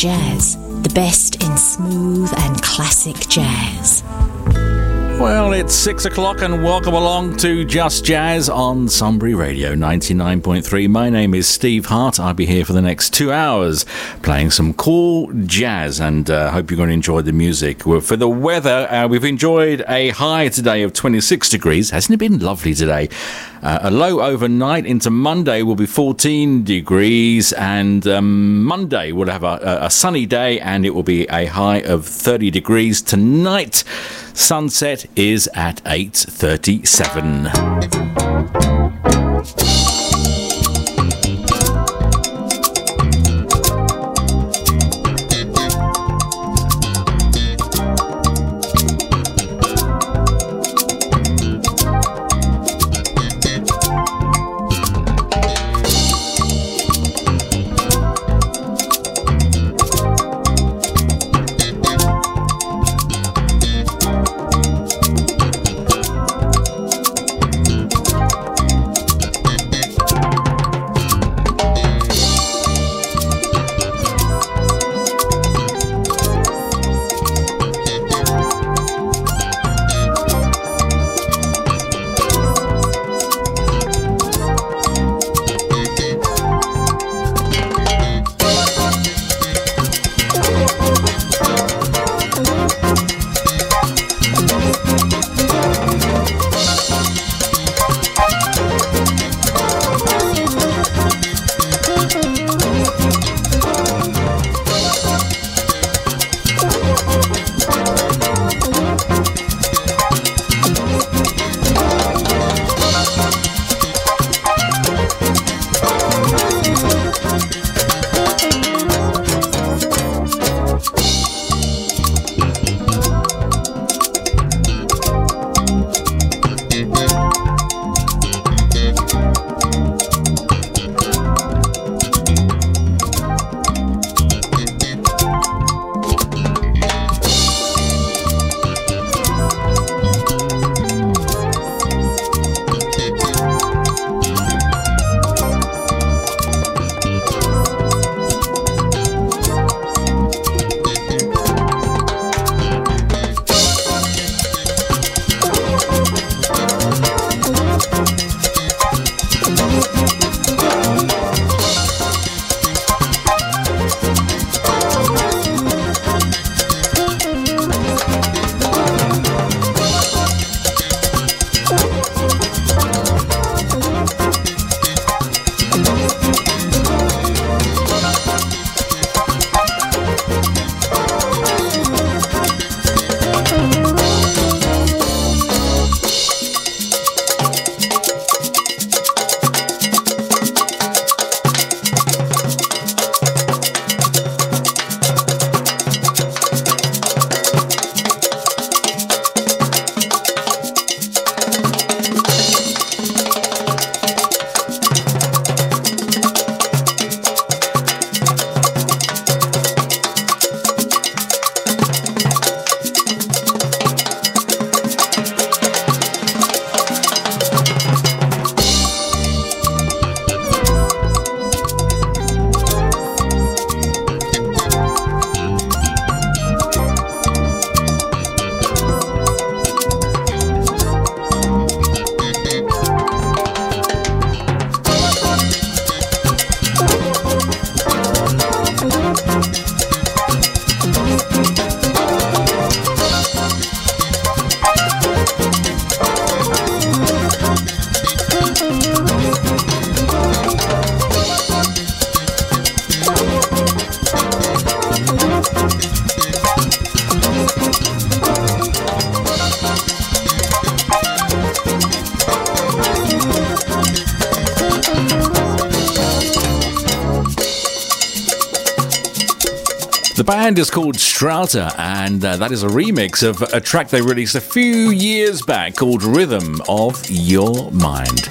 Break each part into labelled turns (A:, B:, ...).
A: Jazz, the best in smooth and classic jazz.
B: It's six o'clock, and welcome along to Just Jazz on Sunbury Radio 99.3. My name is Steve Hart. I'll be here for the next two hours playing some cool jazz, and uh, hope you're going to enjoy the music. For the weather, uh, we've enjoyed a high today of 26 degrees. Hasn't it been lovely today? Uh, a low overnight into Monday will be 14 degrees, and um, Monday will have a, a sunny day, and it will be a high of 30 degrees tonight. Sunset is at 8:37. Band is called Strata, and uh, that is a remix of a track they released a few years back called Rhythm of Your Mind.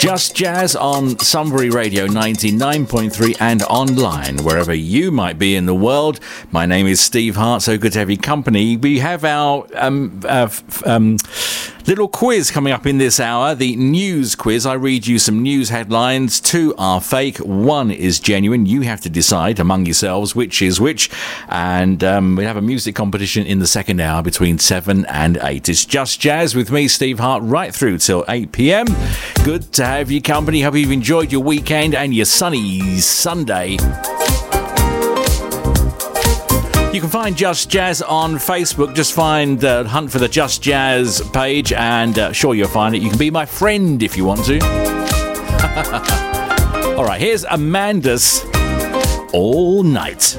B: Just Jazz on Sunbury Radio 99.3 and online, wherever you might be in the world. My name is Steve Hart, so good to have you company. We have our um, uh, um, Little quiz coming up in this hour, the news quiz. I read you some news headlines. Two are fake, one is genuine. You have to decide among yourselves which is which. And um, we have a music competition in the second hour between 7 and 8. It's just jazz with me, Steve Hart, right through till 8 pm. Good to have your company. Hope you've enjoyed your weekend and your sunny Sunday. You can find Just Jazz on Facebook. Just find uh, hunt for the Just Jazz page, and uh, sure you'll find it. You can be my friend if you want to. All right, here's Amanda's All Night.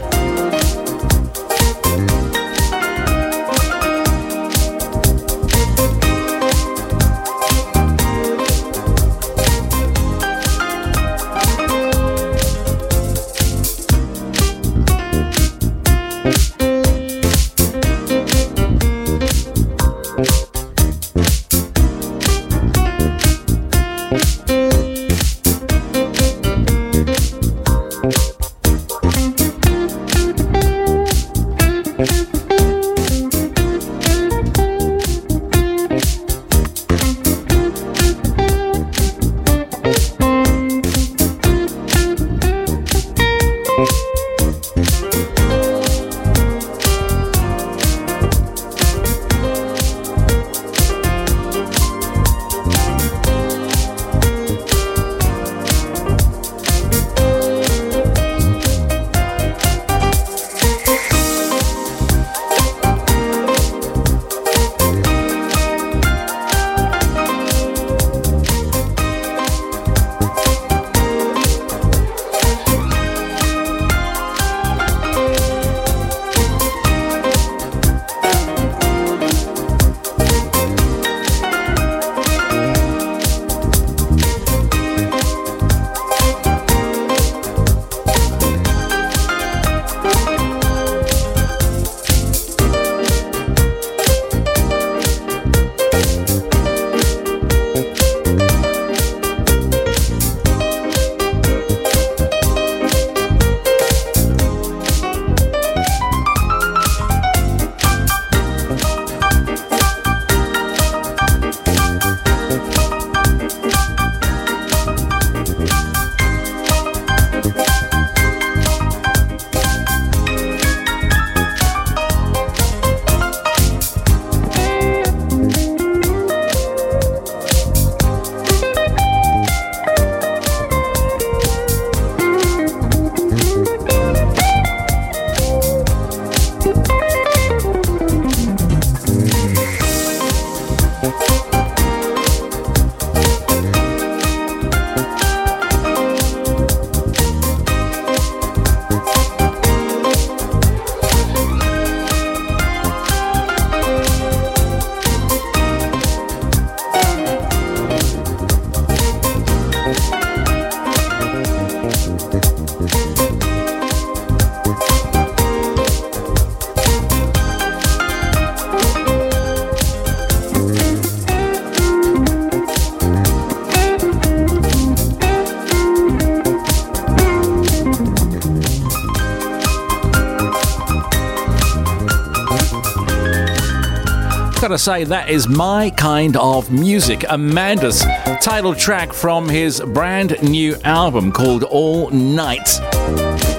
B: Gotta say, that is my kind of music. Amanda's title track from his brand new album called All Night.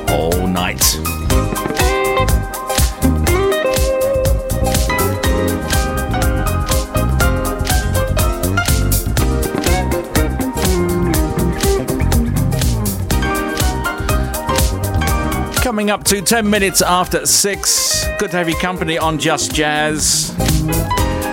B: All Night. Coming up to 10 minutes after 6. Good to have your company on Just Jazz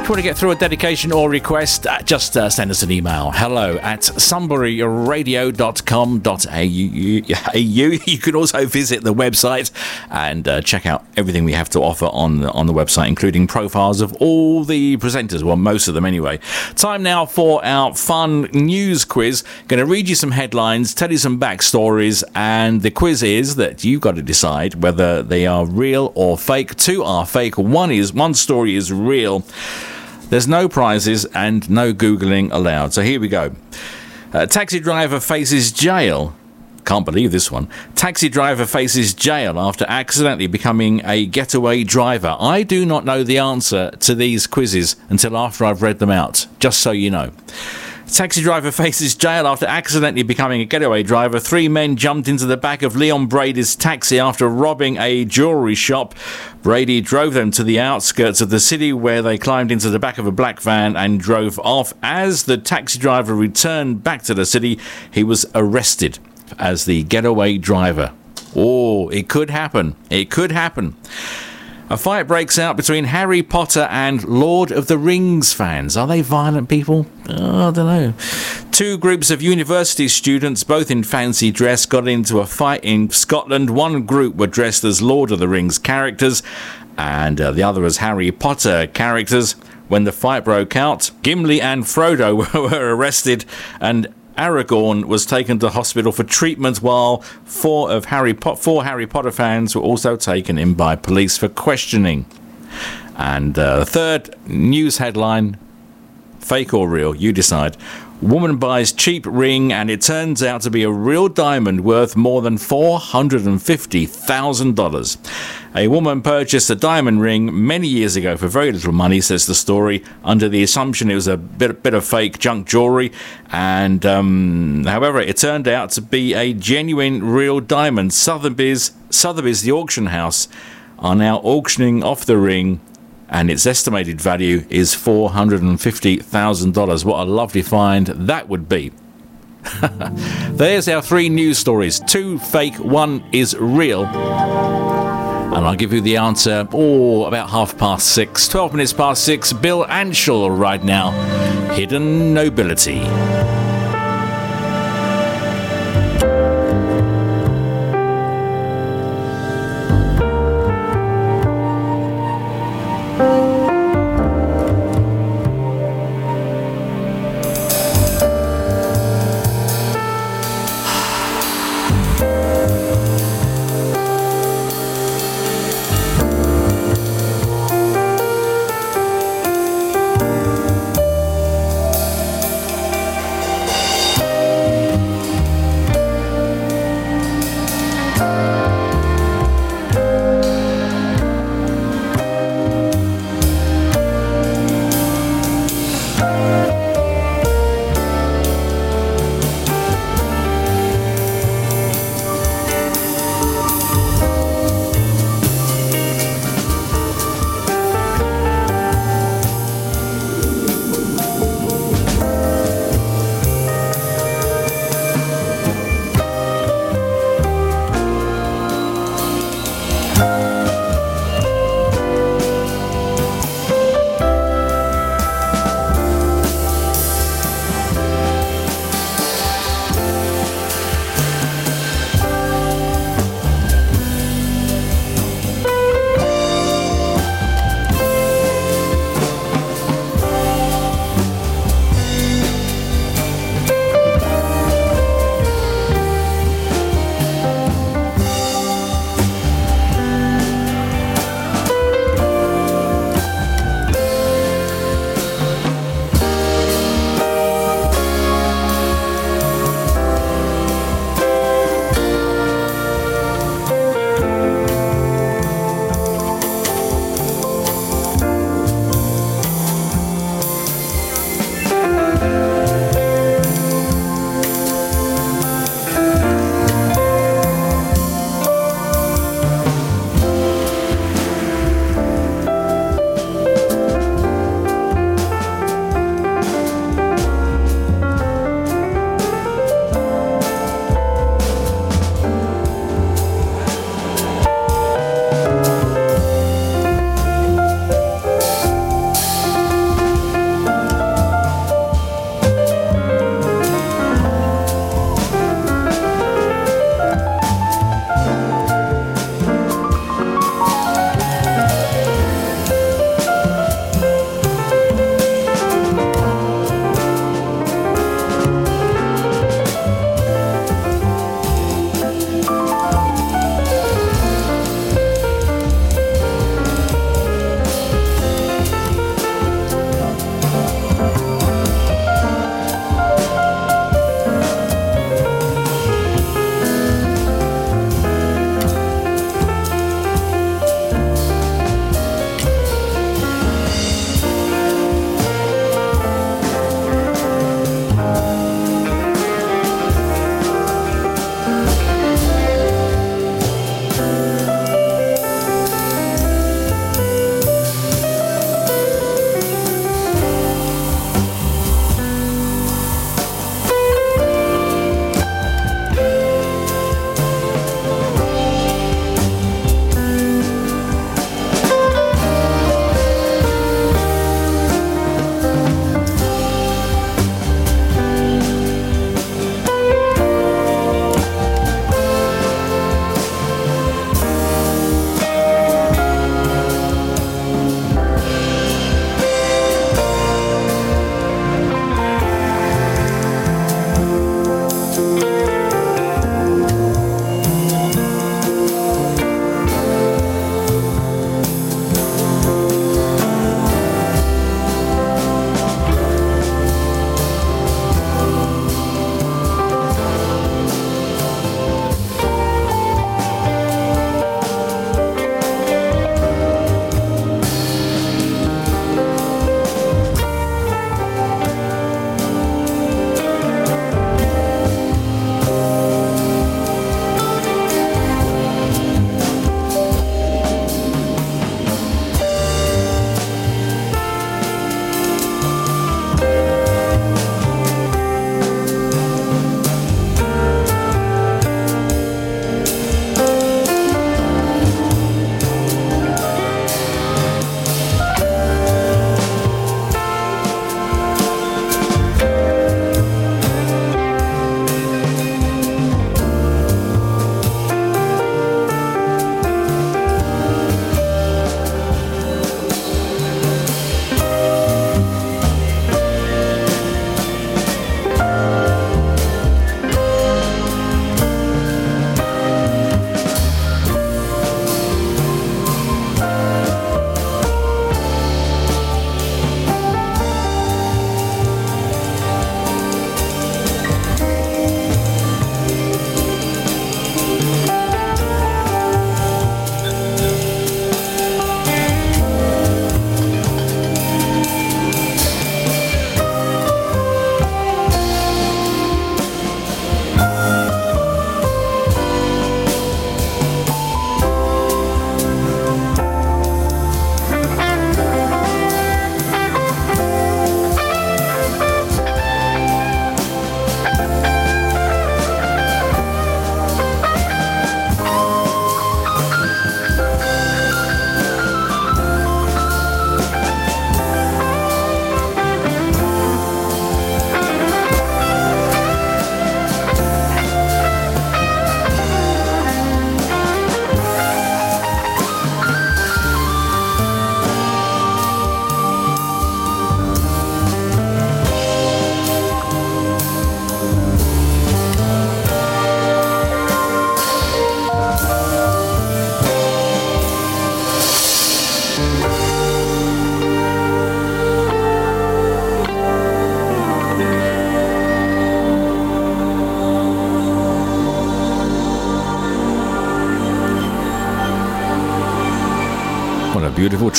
B: you want to get through a dedication or request, uh, just uh, send us an email. Hello at sunburyradio.com.au. You can also visit the website and uh, check out everything we have to offer on the, on the website, including profiles of all the presenters, well, most of them anyway. Time now for our fun news quiz. Going to read you some headlines, tell you some backstories, and the quiz is that you've got to decide whether they are real or fake. Two are fake. One is one story is real. There's no prizes and no Googling allowed. So here we go. Uh, taxi driver faces jail. Can't believe this one. Taxi driver faces jail after accidentally becoming a getaway driver. I do not know the answer to these quizzes until after I've read them out, just so you know. Taxi driver faces jail after accidentally becoming a getaway driver. Three men jumped into the back of Leon Brady's taxi after robbing a jewelry shop. Brady drove them to the outskirts of the city where they climbed into the back of a black van and drove off. As the taxi driver returned back to the city, he was arrested as the getaway driver. Oh, it could happen. It could happen. A fight breaks out between Harry Potter and Lord of the Rings fans. Are they violent people? Oh, I don't know. Two groups of university students, both in fancy dress, got into a fight in Scotland. One group were dressed as Lord of the Rings characters, and uh, the other as Harry Potter characters. When the fight broke out, Gimli and Frodo were arrested, and Aragorn was taken to hospital for treatment, while four of Harry po- four Harry Potter fans were also taken in by police for questioning. And uh, the third news headline: fake or real? You decide. Woman buys cheap ring and it turns out to be a real diamond worth more than $450,000. A woman purchased a diamond ring many years ago for very little money, says the story, under the assumption it was a bit, bit of fake junk jewelry. And um, however, it turned out to be a genuine real diamond. Sotheby's, Sotheby's, the auction house, are now auctioning off the ring and its estimated value is $450,000. What a lovely find that would be. There's our three news stories two fake, one is real. And I'll give you the answer, oh, about half past six, 12 minutes past six. Bill Anschel right now. Hidden Nobility.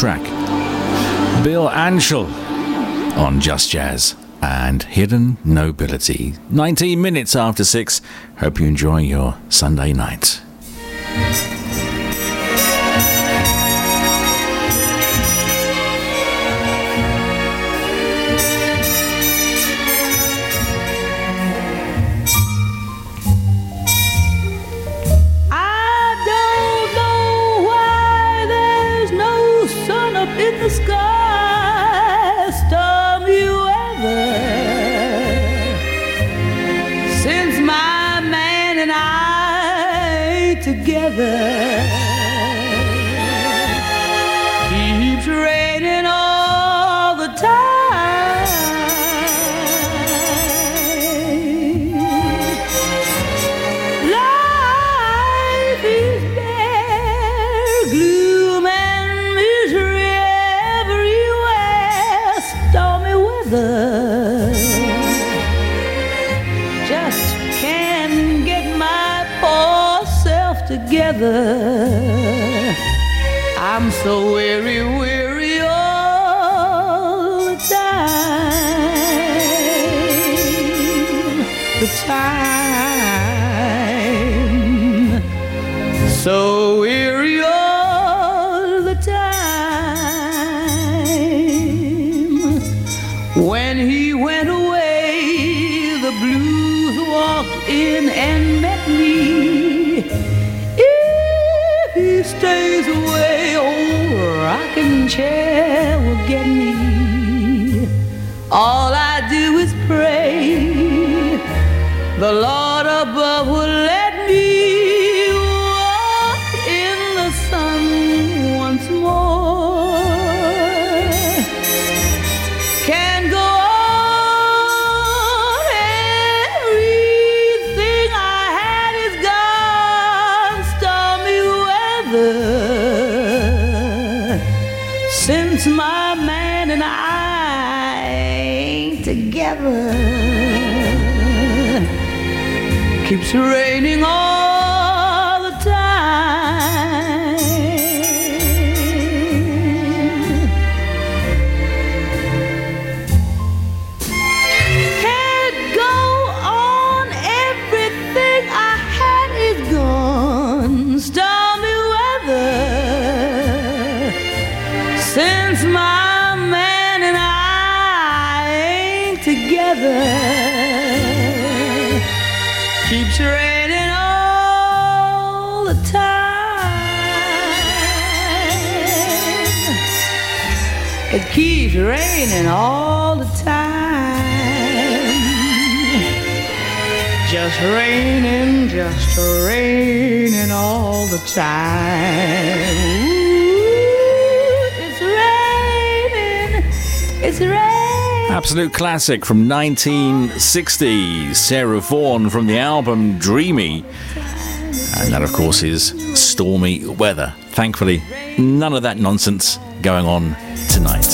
C: track. Bill Anschel on Just Jazz and Hidden Nobility. 19 minutes after 6. Hope you enjoy your Sunday night. classic from 1960, Sarah Vaughan from the album Dreamy. And that, of course, is Stormy Weather. Thankfully, none of that nonsense going on tonight.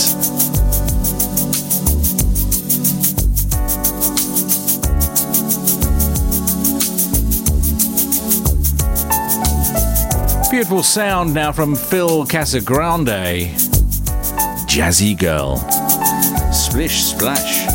C: Beautiful sound now from Phil Casagrande. Jazzy Girl. Splish Splash.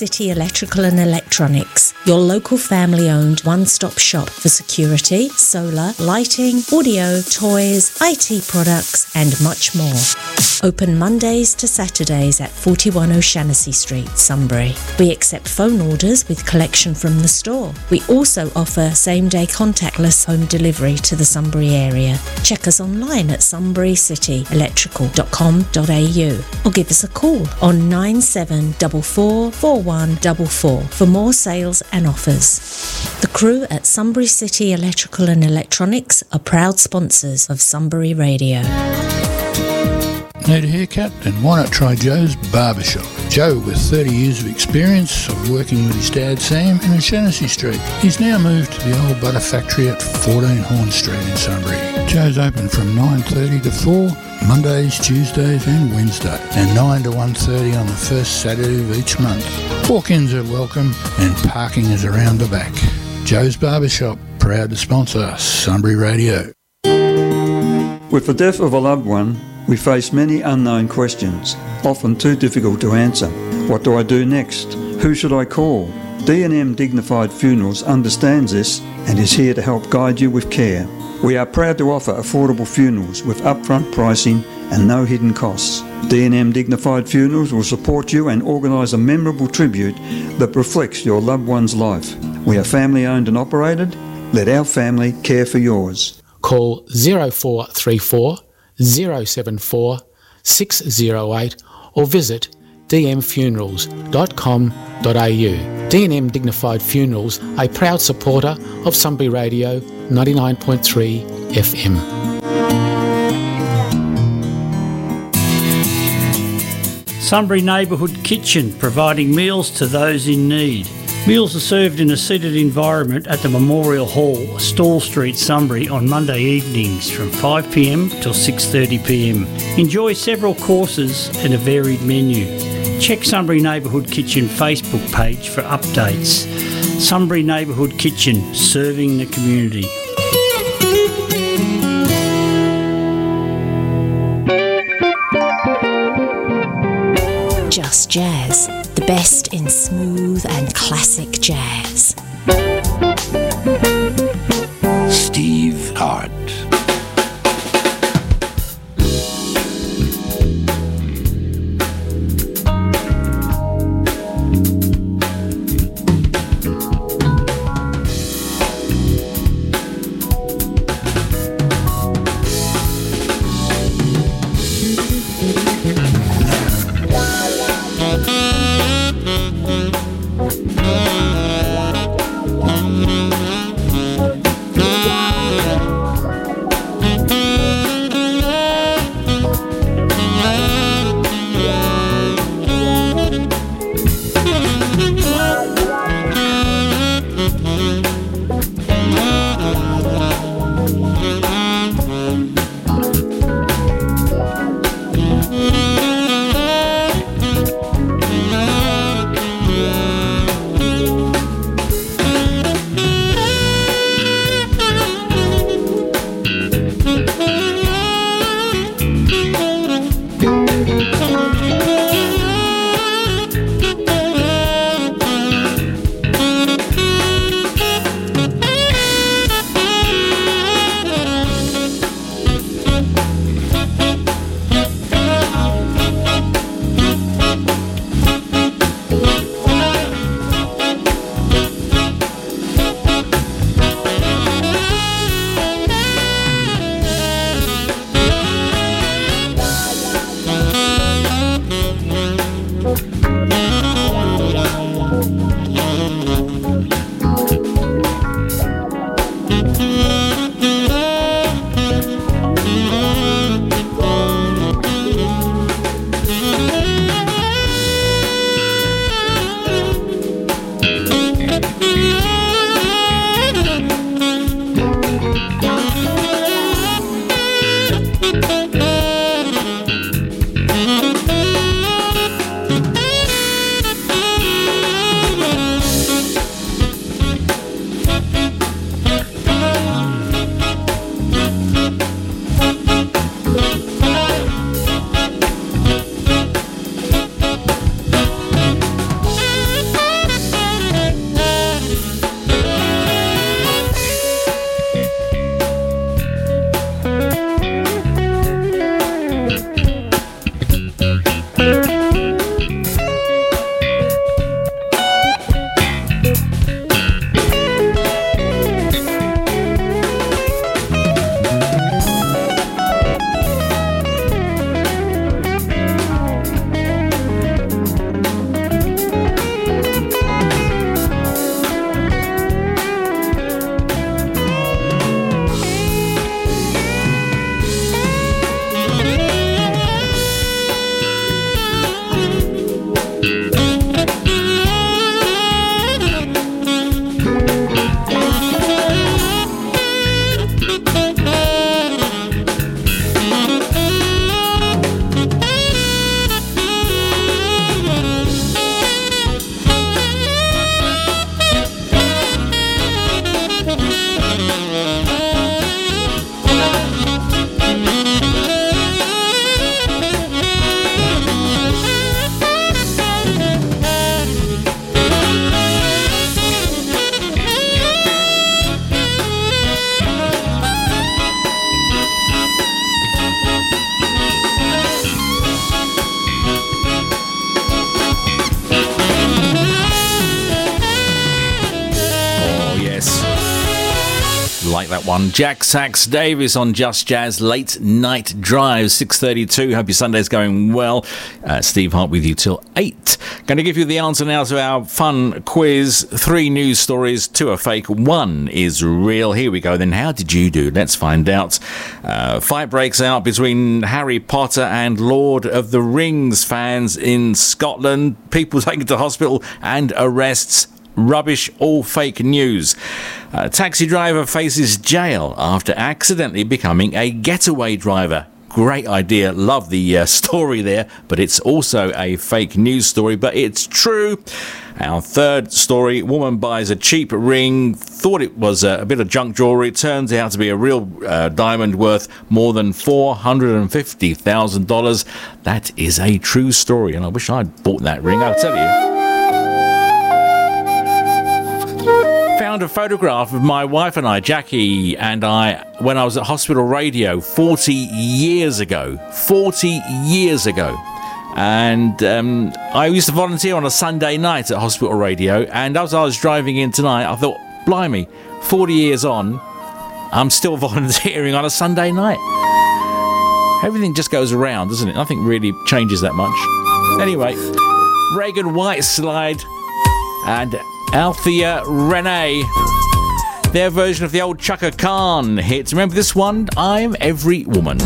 A: City Electrical and Electronics, your local family owned one stop shop for security, solar, lighting, audio, toys, IT products, and much more. Open Mondays to Saturdays at 41 O'Shanassy Street, Sunbury. We accept phone orders with collection from the store. We also offer same day contactless home delivery to the Sunbury area. Check us online at sunburycityelectrical.com.au or give us a call on 97444144 for more sales and offers. The crew at Sunbury City Electrical and Electronics are proud sponsors of Sunbury Radio.
D: Need a haircut? Then why not try Joe's Barbershop? Joe, with 30 years of experience of working with his dad Sam in O'Shanassy Street. He's now moved to the old butter factory at 14 Horne Street in Sunbury. Joe's open from 9.30 to 4, Mondays, Tuesdays and Wednesday, and 9 to 1.30 on the first Saturday of each month. Walk-ins are welcome and parking is around the back. Joe's Barbershop, proud to sponsor Sunbury Radio.
E: With the death of a loved one, we face many unknown questions, often too difficult to answer. What do I do next? Who should I call? D&M Dignified Funerals understands this and is here to help guide you with care. We are proud to offer affordable funerals with upfront pricing and no hidden costs. D&M Dignified Funerals will support you and organise a memorable tribute that reflects your loved one's life. We are family owned and operated. Let our family care for yours.
F: Call 0434 074 608 or visit dmfunerals.com.au. D&M Dignified Funerals, a proud supporter of Sunbury Radio 99.3 FM.
G: Sunbury Neighbourhood Kitchen, providing meals to those in need. Meals are served in a seated environment at the Memorial Hall, Stawell Street, Sunbury on Monday evenings from 5pm till 6.30pm. Enjoy several courses and a varied menu. Check Sunbury Neighbourhood Kitchen Facebook page for updates. Sunbury Neighbourhood Kitchen, serving the community.
A: Just Jazz, best in smooth and classic jazz.
B: Jack Sax Davis on Just Jazz Late Night Drive, 6.32. Hope your Sunday's going well. Uh, Steve Hart with you till 8. Going to give you the answer now to our fun quiz. Three news stories, two are fake, one is real. Here we go then. How did you do? Let's find out. Uh, fight breaks out between Harry Potter and Lord of the Rings fans in Scotland. People taken to hospital and arrests rubbish, all fake news. A taxi driver faces jail after accidentally becoming a getaway driver. Great idea. Love the uh, story there, but it's also a fake news story, but it's true. Our third story woman buys a cheap ring, thought it was a, a bit of junk jewelry, turns out to be a real uh, diamond worth more than $450,000. That is a true story, and I wish I'd bought that ring, I'll tell you. Found a photograph of my wife and I, Jackie and I, when I was at hospital radio 40 years ago. 40 years ago. And um, I used to volunteer on a Sunday night at hospital radio. And as I was driving in tonight, I thought, blimey, 40 years on, I'm still volunteering on a Sunday night. Everything just goes around, doesn't it? Nothing really changes that much. Anyway, Reagan Whiteside and Althea Renee. Their version of the old Chaka Khan hit. Remember this one? I'm Every Woman.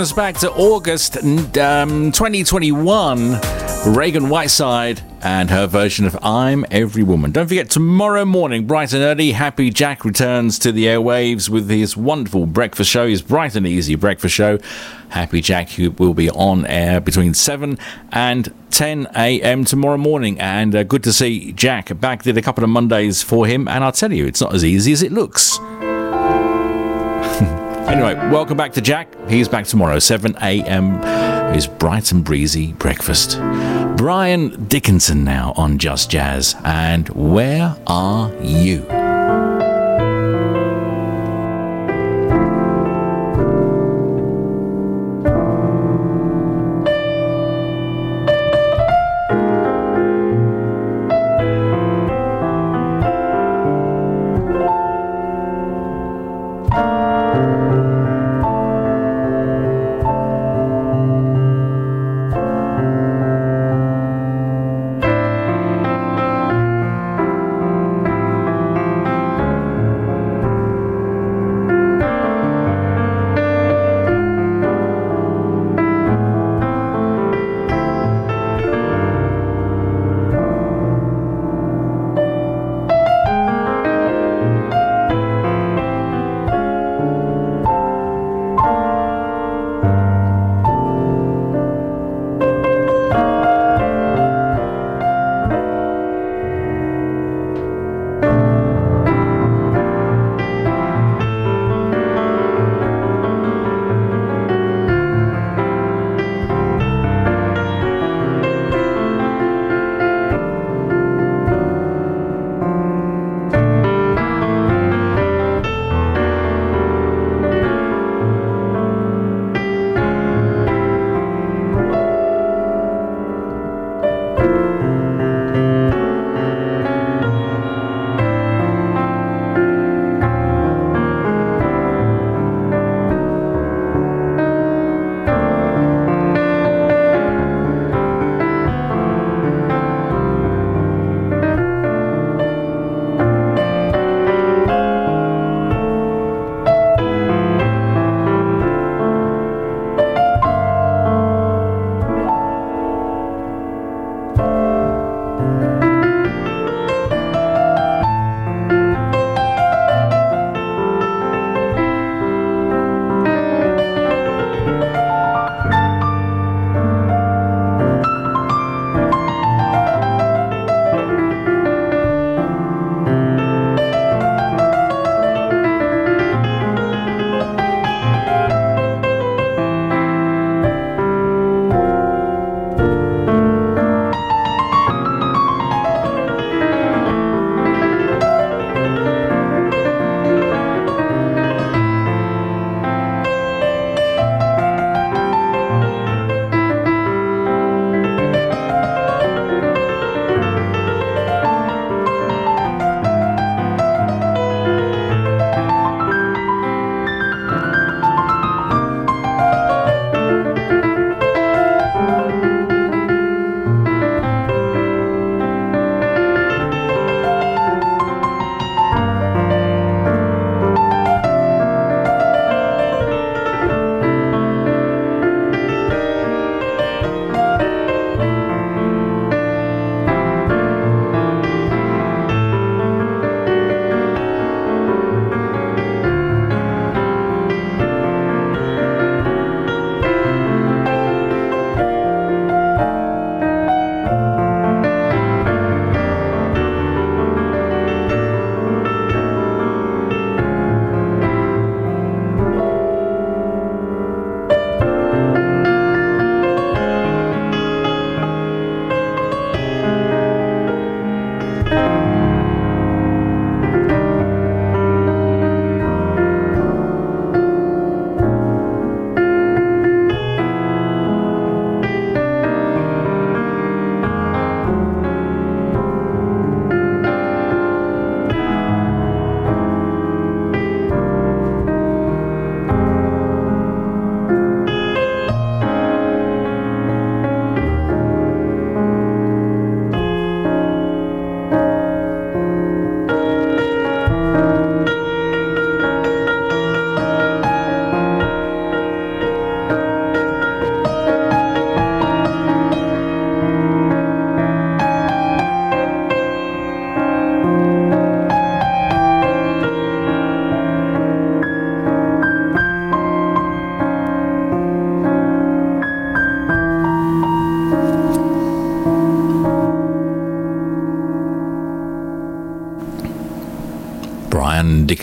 B: Taking us back to August um, 2021 Reagan Whiteside and her version of I'm Every Woman. Don't forget, tomorrow morning, bright and early, Happy Jack returns to the airwaves with his wonderful breakfast show, his bright and easy breakfast show. Happy Jack will be on air between 7 and 10 a.m. tomorrow morning. And uh, good to see Jack back. Did a couple of Mondays for him, and I'll tell you, it's not as easy as it looks. Anyway, welcome back to Jack. He's back tomorrow, 7 a.m. His bright and breezy breakfast. Brian Dickinson now on Just Jazz. And where are you?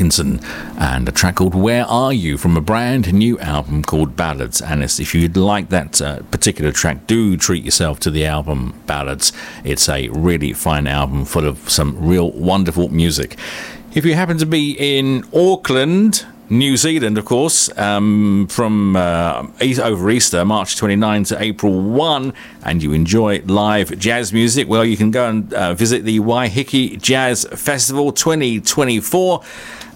B: Dickinson and a track called Where Are You from a brand new album called Ballads. And if you'd like that uh, particular track, do treat yourself to the album Ballads. It's a really fine album full of some real wonderful music. If you happen to be in Auckland, New Zealand, of course, um, from uh, over Easter, March 29 to April 1, and you enjoy live jazz music, well, you can go and uh, visit the Waiheke Jazz Festival 2024,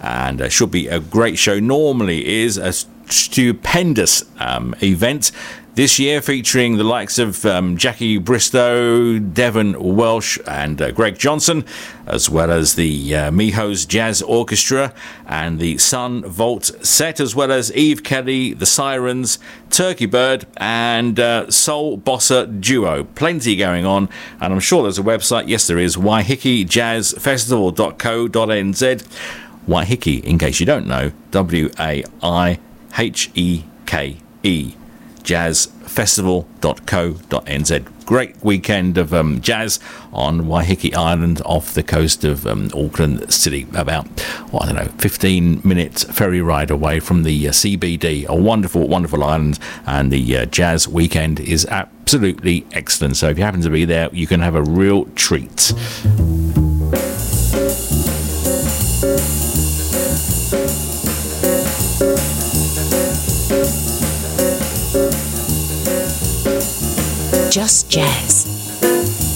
B: and it should be a great show. Normally is a stupendous um, event this year featuring the likes of um, Jackie Bristow, Devon Welsh, and uh, Greg Johnson, as well as the uh, Miho's Jazz Orchestra and the Sun Vault Set, as well as Eve Kelly, the Sirens, Turkey Bird, and uh, Soul Bossa Duo. Plenty going on, and I'm sure there's a website. Yes, there is waihekejazzfestival.co.nz. Waiheke, in case you don't know, W A I H E K E jazzfestival.co.nz. Great weekend of um, jazz on Waiheke Island off the coast of um, Auckland City, about, well, I don't know, 15 minutes ferry ride away from the uh, CBD. A wonderful, wonderful island, and the uh, jazz weekend is absolutely excellent. So if you happen to be there, you can have a real treat.
A: Just Jazz.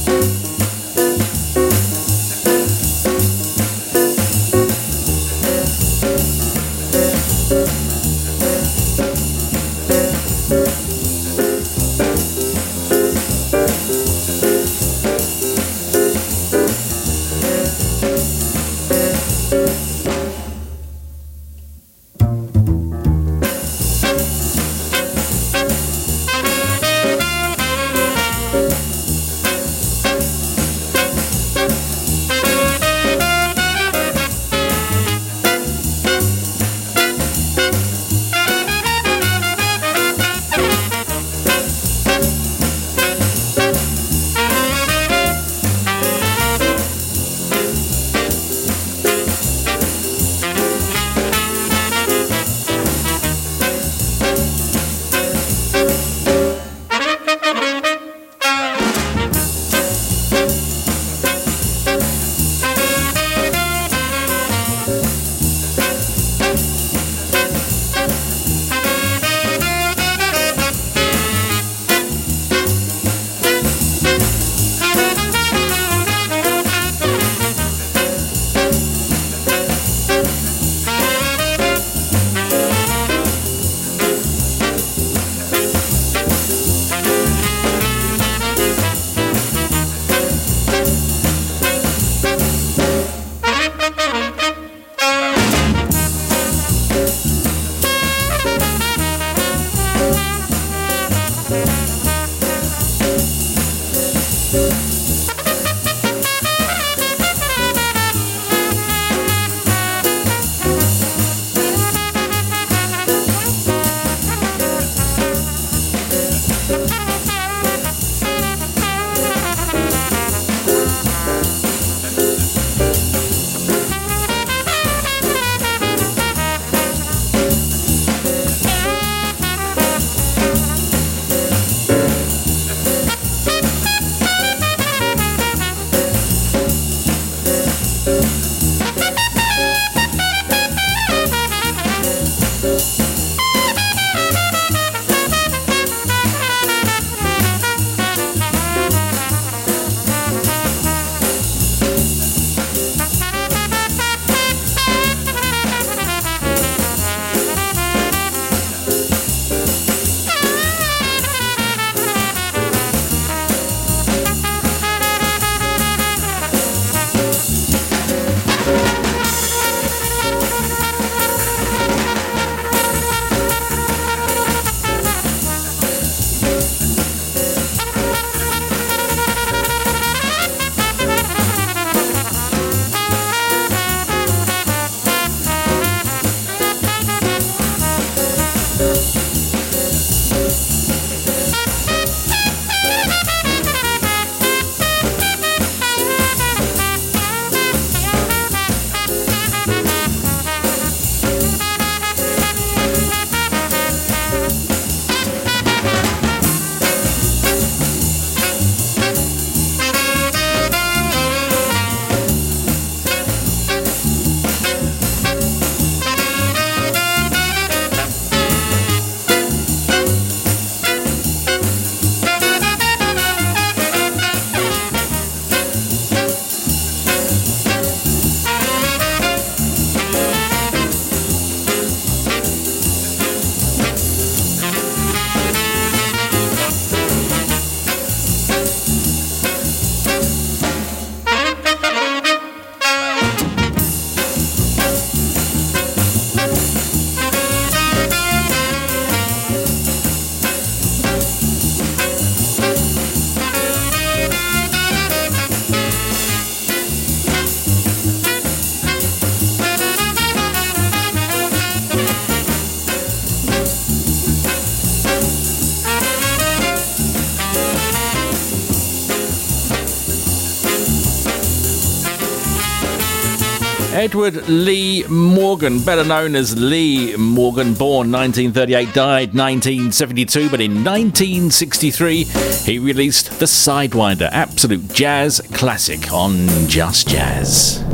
B: Edward Lee Morgan, better known as Lee Morgan, born 1938, died 1972, but in 1963 he released The Sidewinder, absolute jazz classic on Just Jazz.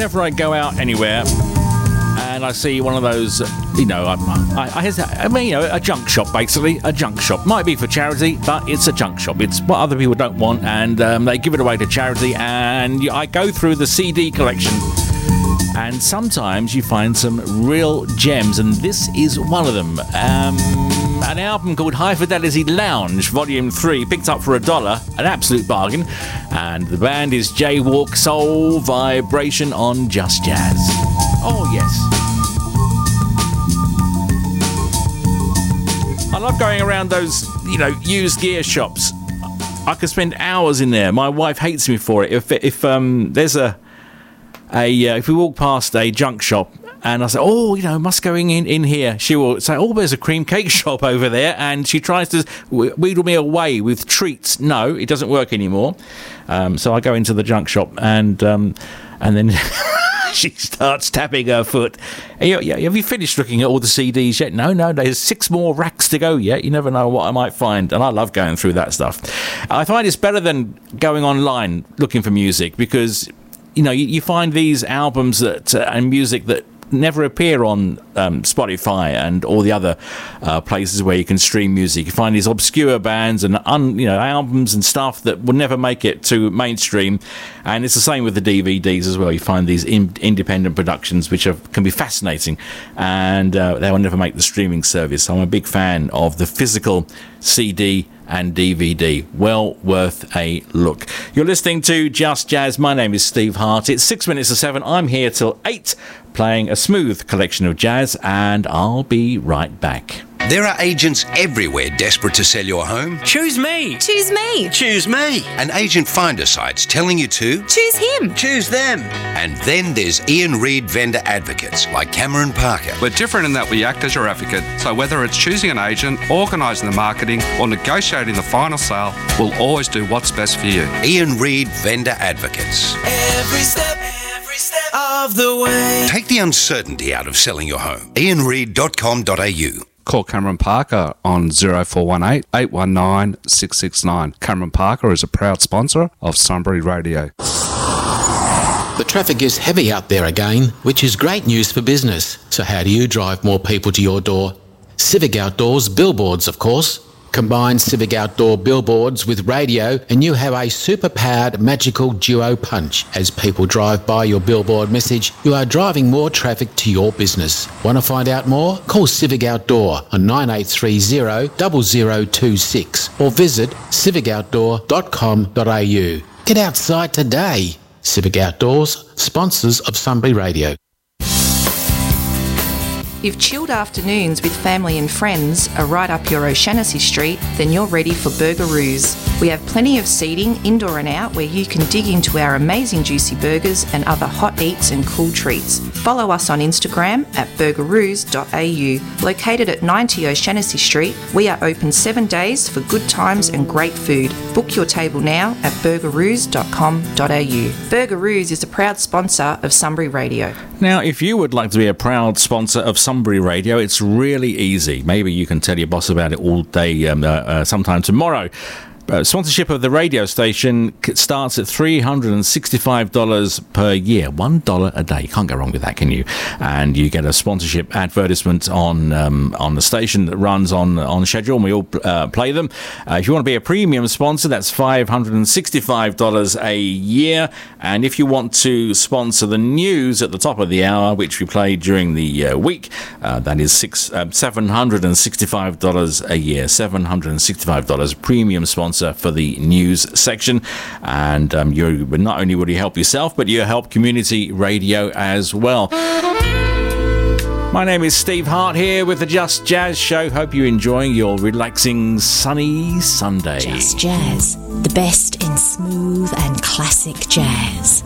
B: Whenever I go out anywhere and I see one of those, you know, I, I, I, I mean, you know, a junk shop basically, a junk shop. Might be for charity, but it's a junk shop. It's what other people don't want, and um, they give it away to charity. And I go through the CD collection, and sometimes you find some real gems, and this is one of them. Um, an album called High Fidelity Lounge, Volume 3, picked up for a dollar, an absolute bargain. And the band is Jaywalk Soul Vibration on Just Jazz. Oh, yes. I love going around those, you know, used gear shops. I could spend hours in there. My wife hates me for it. If if um, there's a a uh, if we walk past a junk shop and I say, oh, you know, must going in in here, she will say, oh, there's a cream cake shop over there, and she tries to wheedle me away with treats. No, it doesn't work anymore. Um, so I go into the junk shop and um, and then. she starts tapping her foot. Have you finished looking at all the CDs yet? No, no, there's six more racks to go yet. You never know what I might find. And I love going through that stuff. I find it's better than going online looking for music because, you know, you, you find these albums that uh, and music that never appear on um, Spotify and all the other uh, places where you can stream music. You find these obscure bands and un, you know albums and stuff that will never make it to mainstream. And it's the same with the DVDs as well. You find these in, independent productions which are, can be fascinating, and uh, they will never make the streaming service. So I'm a big fan of the physical CD and DVD. Well worth a look. You're listening to Just Jazz. My name is Steve Hart. It's six minutes to seven. I'm here till eight playing a smooth collection of jazz, and I'll be right back.
H: There are agents everywhere desperate to sell your home.
I: Choose me.
J: Choose me.
I: Choose me.
H: And agent finder sites telling you to
J: choose him.
I: Choose them.
H: And then there's Ian Reid vendor advocates like Cameron Parker.
K: We're different in that we act as your advocate, so whether it's choosing an agent, organising the marketing, or negotiating the final sale, we'll always do what's best for you.
H: Ian Reid vendor advocates.
L: Every step of the way.
H: Take the uncertainty out of selling your home. ianreid.com.au
K: Call Cameron Parker on 0418 819 669. Cameron Parker is a proud sponsor of Sunbury Radio.
F: The traffic is heavy out there again, which is great news for business. So, how do you drive more people to your door? Civic Outdoors billboards, of course. Combine Civic Outdoor billboards with radio, and you have a super powered magical duo punch. As people drive by your billboard message, you are driving more traffic to your business. Want to find out more? Call Civic Outdoor on 9830 0026 or visit civicoutdoor.com.au. Get outside today. Civic Outdoors, sponsors of Sunbury Radio.
J: If chilled afternoons with family and friends are right up your O'Shanassy Street, then you're ready for Burgeroos. We have plenty of seating, indoor and out, where you can dig into our amazing juicy burgers and other hot eats and cool treats. Follow us on Instagram at burgeroos.au. Located at 90 O'Shanassy Street, we are open seven days for good times and great food. Book your table now at burgeroos.com.au. Burgeroos is a proud sponsor of Sunbury Radio.
B: Now, if you would like to be a proud sponsor of Sunbury Radio, it's really easy. Maybe you can tell your boss about it all day, um, uh, uh, sometime tomorrow. Uh, sponsorship of the radio station starts at $365 per year, $1 a day. You can't go wrong with that, can you? And you get a sponsorship advertisement on um, on the station that runs on on schedule, and we all uh, play them. Uh, if you want to be a premium sponsor, that's $565 a year. And if you want to sponsor the news at the top of the hour, which we play during the uh, week, uh, that is six, uh, $765 a year. $765 premium sponsor sponsor for the news section. And um, you not only will you help yourself, but you help community radio as well. My name is Steve Hart here with the Just Jazz Show. Hope you're enjoying your relaxing sunny Sunday.
A: Just Jazz, the best in smooth and classic jazz.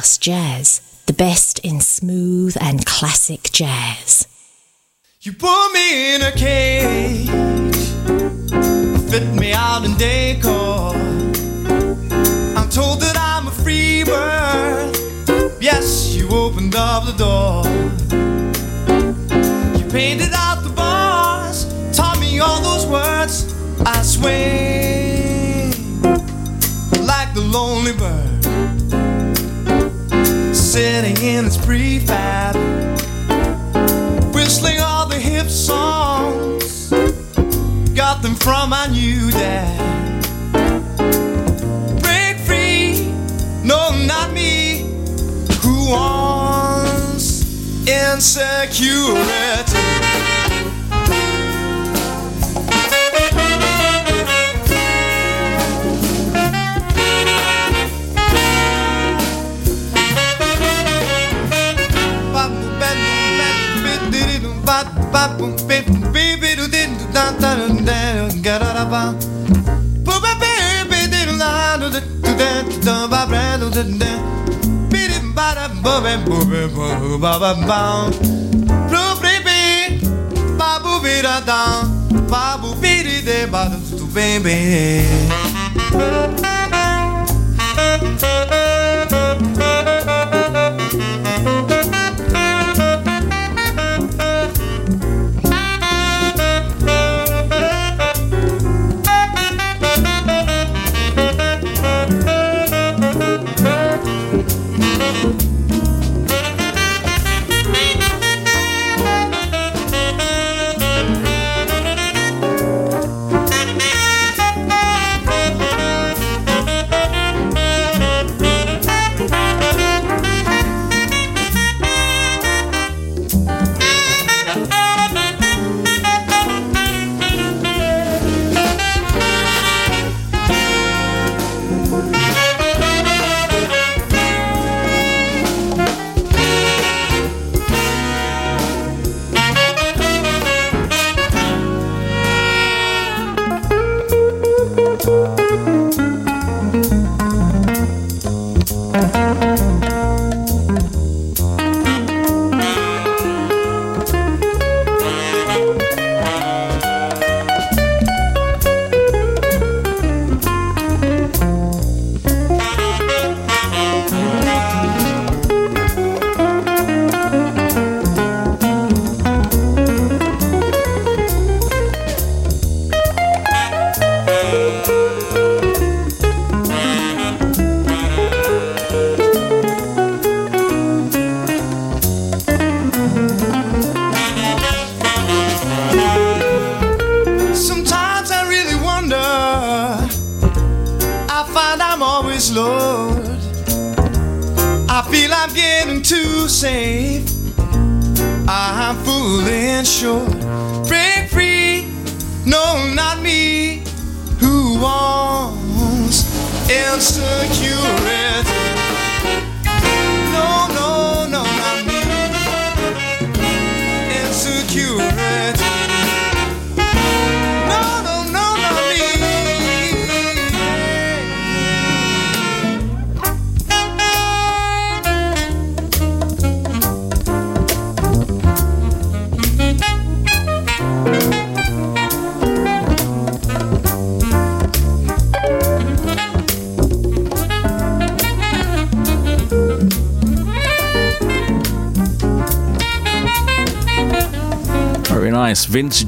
A: Just Jazz, the best in smooth and classic jazz.
L: You put me in a cage, fit me out in decor. I'm told that I'm a free bird. Yes, you opened up the door. You painted out the bars, taught me all those words. I swing like the lonely bird, sitting in its prefab, whistling all the hip songs. Got them from my new dad. Break free, no, not me. Who wants insecurity? Sometimes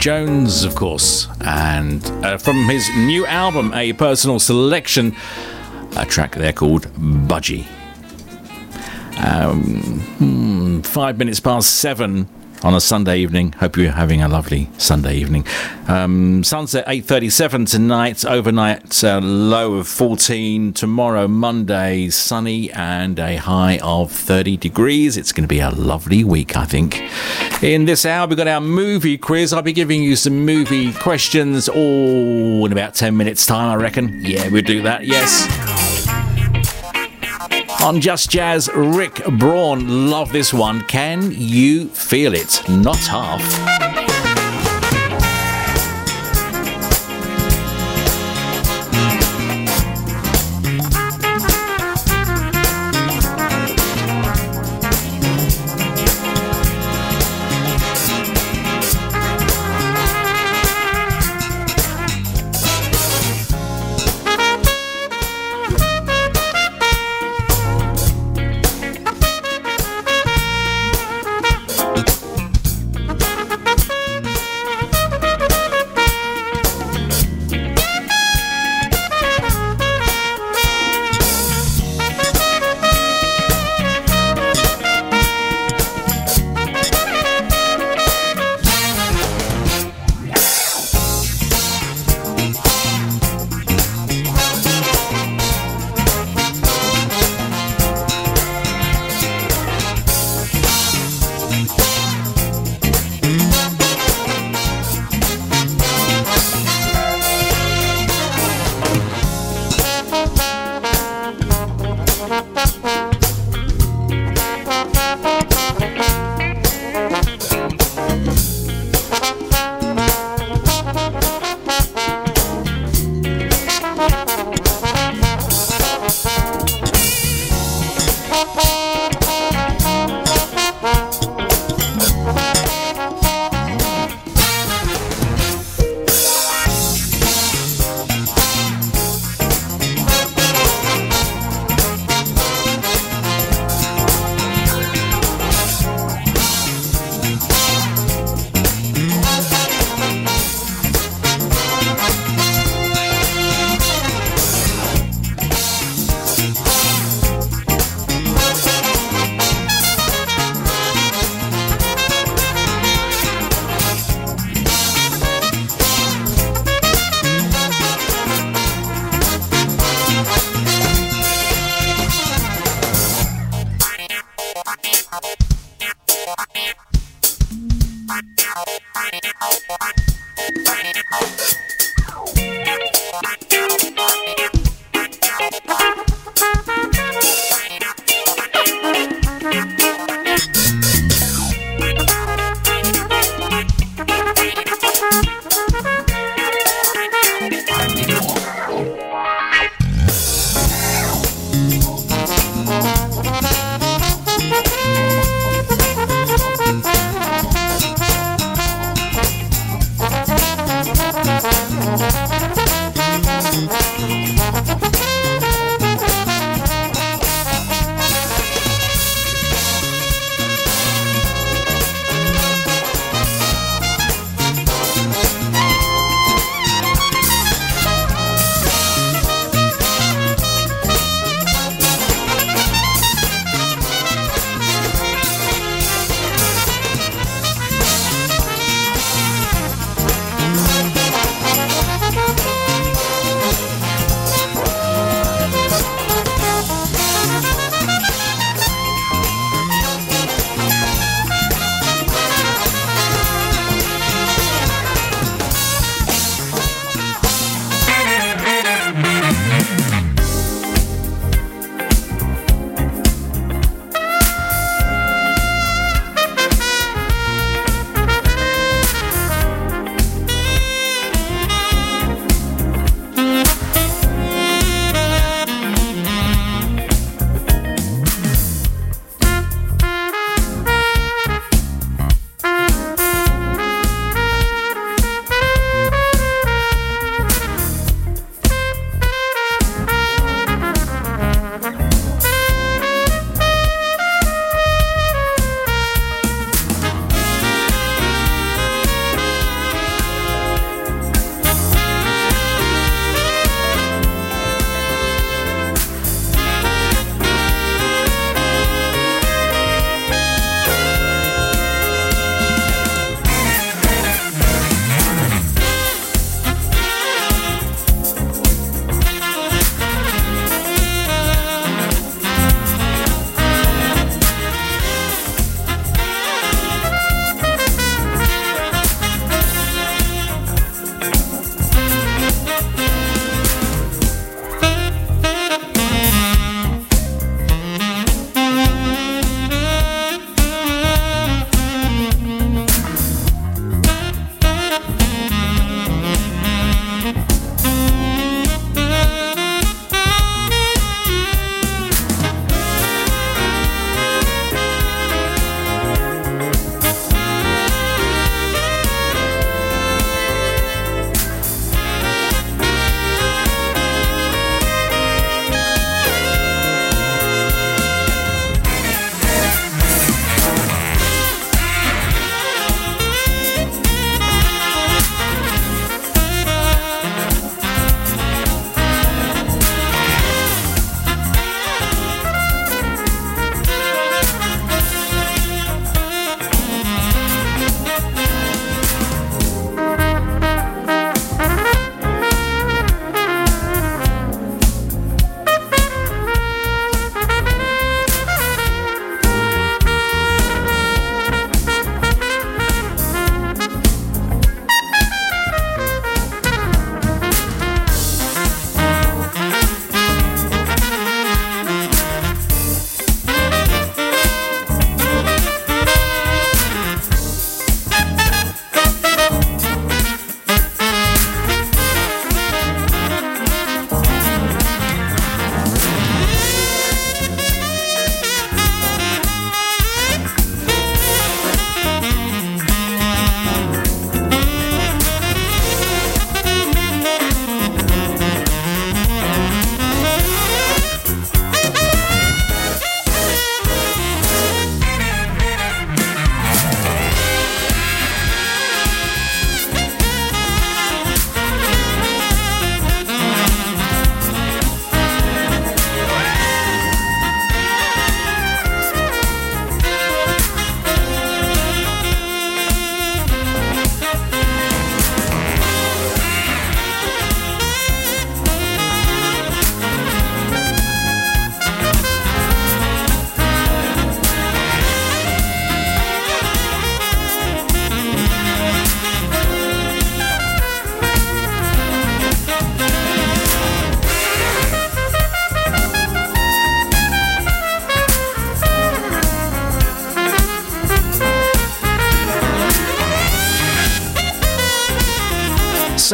B: Jones, of course. And uh, from his new album, a personal selection, a track there called Budgie. Um, hmm, five minutes past seven on a Sunday evening. Hope you're having a lovely Sunday evening. Um, sunset 8:37 tonight. Overnight uh, low of 14. Tomorrow, Monday, sunny and a high of 30 degrees. It's going to be a lovely week, I think. In this hour, we've got our movie quiz. I'll be giving you some movie questions all in about 10 minutes' time, I reckon. Yeah, we'll do that. Yes. On Just Jazz, Rick Braun. Love this one. Can you feel it? Not half.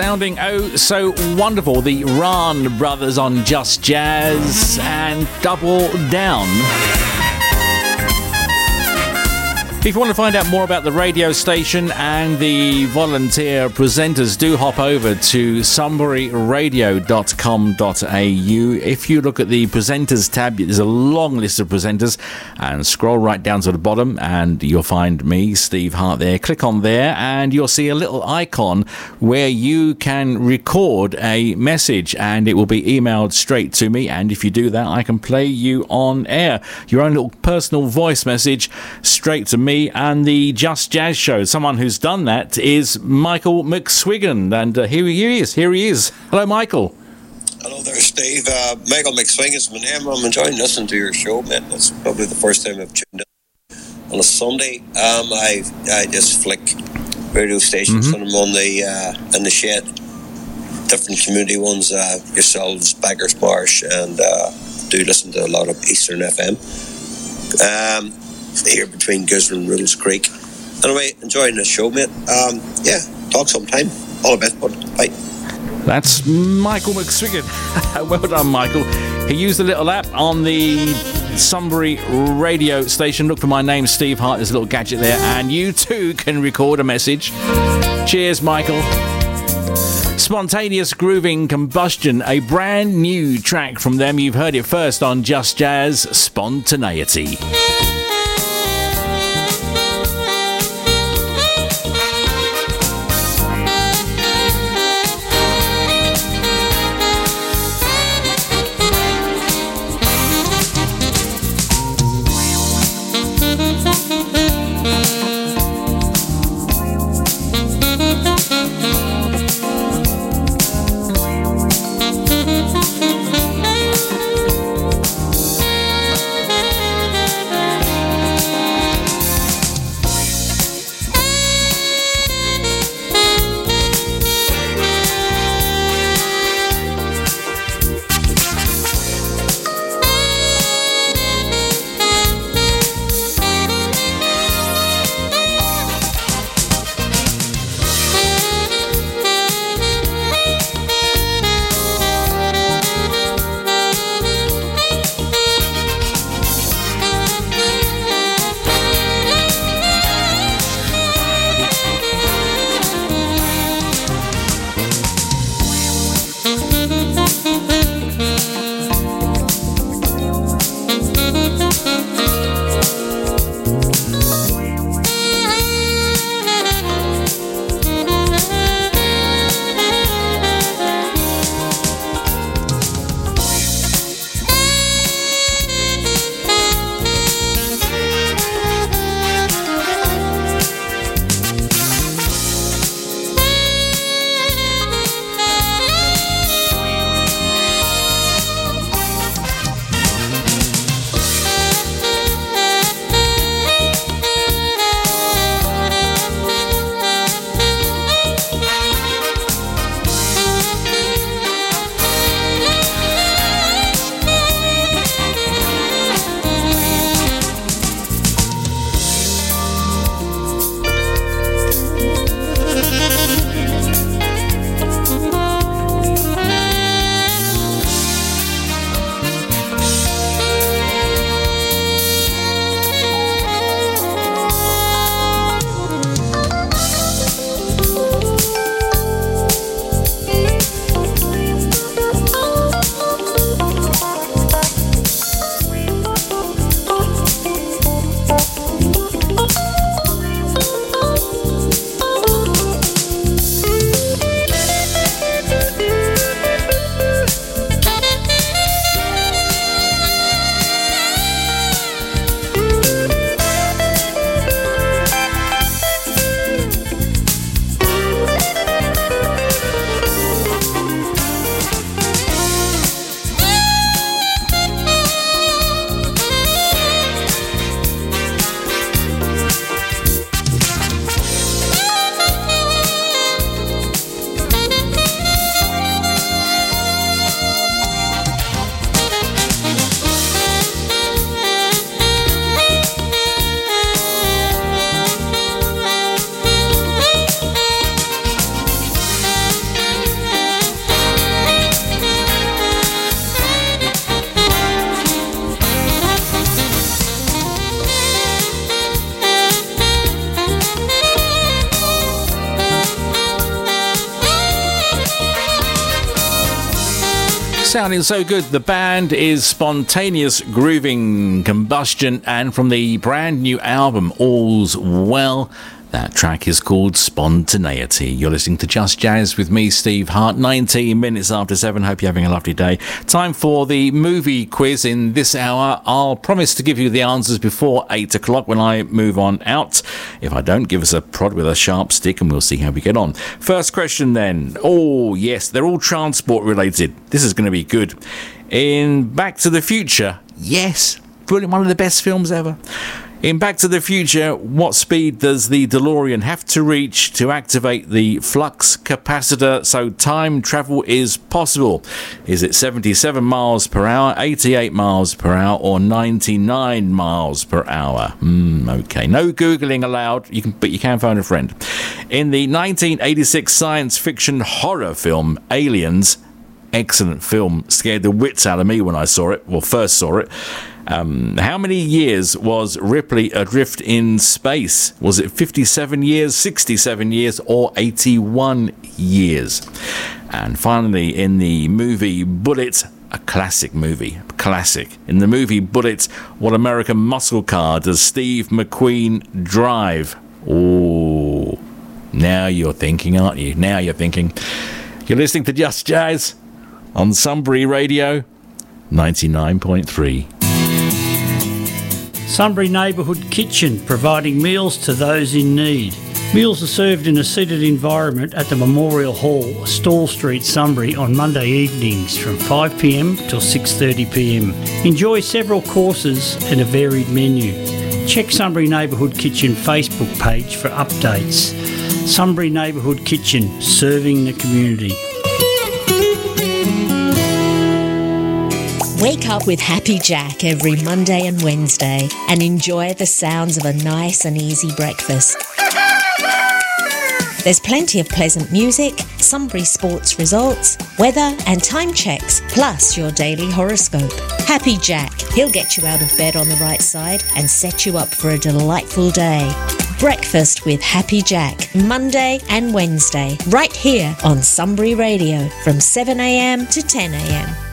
B: Sounding oh so wonderful. The Ran brothers on Just Jazz and Double Down. If you want to find out more about the radio station and the volunteer presenters, do hop over to sunburyradio.com.au. If you look at the presenters tab, there's a long list of presenters and scroll right down to the bottom and you'll find me, Steve Hart, there. Click on there and you'll see a little icon where you can record a message and it will be emailed straight to me. And if you do that, I can play you on air. Your own little personal voice message straight to me and the Just Jazz Show. Someone who's done that is Michael McSwiggan, and uh, here he is. Here he is. Hello, Michael.
I: Hello there, Steve. Uh, Michael McSwiggan's my name. I'm enjoying listening to your show, man. That's probably the first time I've tuned in on a Sunday. Um, I I just flick radio stations
B: Mm-hmm.
I: when I'm on the uh, in the shed. Different community ones, uh, yourselves, Bacchus Marsh, and uh, do listen to a lot of Eastern FM. Um, here between Gisborne and Riddells Creek. Anyway, enjoying the show, mate. Um, yeah, talk sometime. All the best, bud. Bye.
B: That's Michael McSwiggan. well done, Michael. He used the little app on the Sunbury radio station. Look for my name, Steve Hart. There's a little gadget there, and you too can record a message. Cheers, Michael. Spontaneous Grooving Combustion, a brand new track from them. You've heard it first on Just Jazz Spontaneity. Sounding so good. The band is Spontaneous Grooving Combustion, and from the brand new album All's Well, that track is called Spontaneity. You're listening to Just Jazz with me, Steve Hart. 19 minutes after 7. Hope you're having a lovely day. Time for the movie quiz in this hour. I'll promise to give you the answers before 8 o'clock when I move on out. If I don't, give us a prod with a sharp stick and we'll see how we get on. First question then. Oh, yes, they're all transport related. This is going to be good. In Back to the Future, yes, brilliant, one of the best films ever. In Back to the Future, what speed does the DeLorean have to reach to activate the flux capacitor so time travel is possible? Is it 77 miles per hour, 88 miles per hour, or 99 miles per hour? Hmm, okay, no googling allowed. You can, but you can phone a friend. In the 1986 science fiction horror film Aliens, excellent film, scared the wits out of me when I saw it. Well, first saw it. Um, how many years was Ripley adrift in space? Was it 57 years, 67 years, or 81 years? And finally, in the movie Bullitt, a classic movie, classic. In the movie Bullitt, what American muscle car does Steve McQueen drive? Oh, now you're thinking, aren't you? Now you're thinking. You're listening to Just Jazz on Sunbury Radio 99.3.
G: Sunbury Neighbourhood Kitchen, providing meals to those in need. Meals are served in a seated environment at the Memorial Hall, Stawell Street, Sunbury, on Monday evenings from 5pm till 6.30pm. Enjoy several courses and a varied menu. Check Sunbury Neighbourhood Kitchen Facebook page for updates. Sunbury Neighbourhood Kitchen, serving the community.
A: Wake up with Happy Jack every Monday and Wednesday and enjoy the sounds of a nice and easy breakfast. There's plenty of pleasant music, Sunbury sports results, weather, and time checks, plus your daily horoscope. Happy Jack, he'll get you out of bed on the right side and set you up for a delightful day. Breakfast with Happy Jack, Monday and Wednesday, right here on Sunbury Radio from 7am to 10am.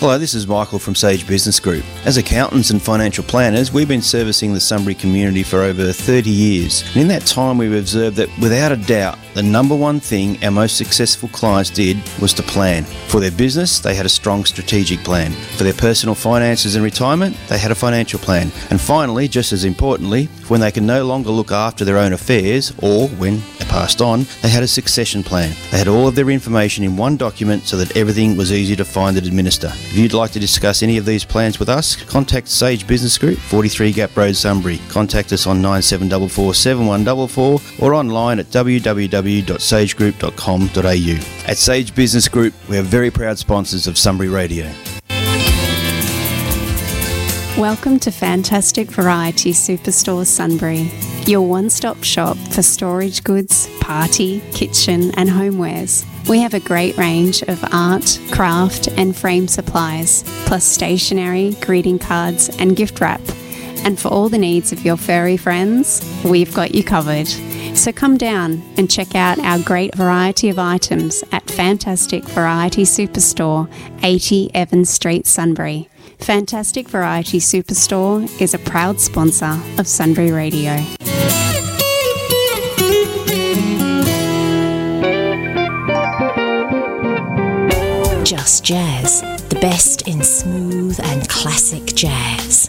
M: Hello, this is Michael from Sage Business Group. As accountants and financial planners, we've been servicing the Sunbury community for over 30 years. And in that time, we've observed that without a doubt, the number one thing our most successful clients did was to plan. For their business, they had a strong strategic plan. For their personal finances and retirement, they had a financial plan. And finally, just as importantly, when they can no longer look after their own affairs or when passed on, they had a succession plan. They had all of their information in one document so that everything was easy to find and administer. If you'd like to discuss any of these plans with us, contact Sage Business Group, 43 Gap Road, Sunbury. Contact us on 9744 or online at www.sagegroup.com.au. At Sage Business Group, we are very proud sponsors of Sunbury Radio.
N: Welcome to Fantastic Variety Superstore Sunbury, your one stop shop for storage goods, party, kitchen, and homewares. We have a great range of art, craft, and frame supplies, plus stationery, greeting cards, and gift wrap. And for all the needs of your furry friends, we've got you covered. So come down and check out our great variety of items at Fantastic Variety Superstore, 80 Evans Street, Sunbury. Fantastic Variety Superstore is a proud sponsor of Sunbury Radio.
A: Just Jazz, the best in smooth and classic jazz.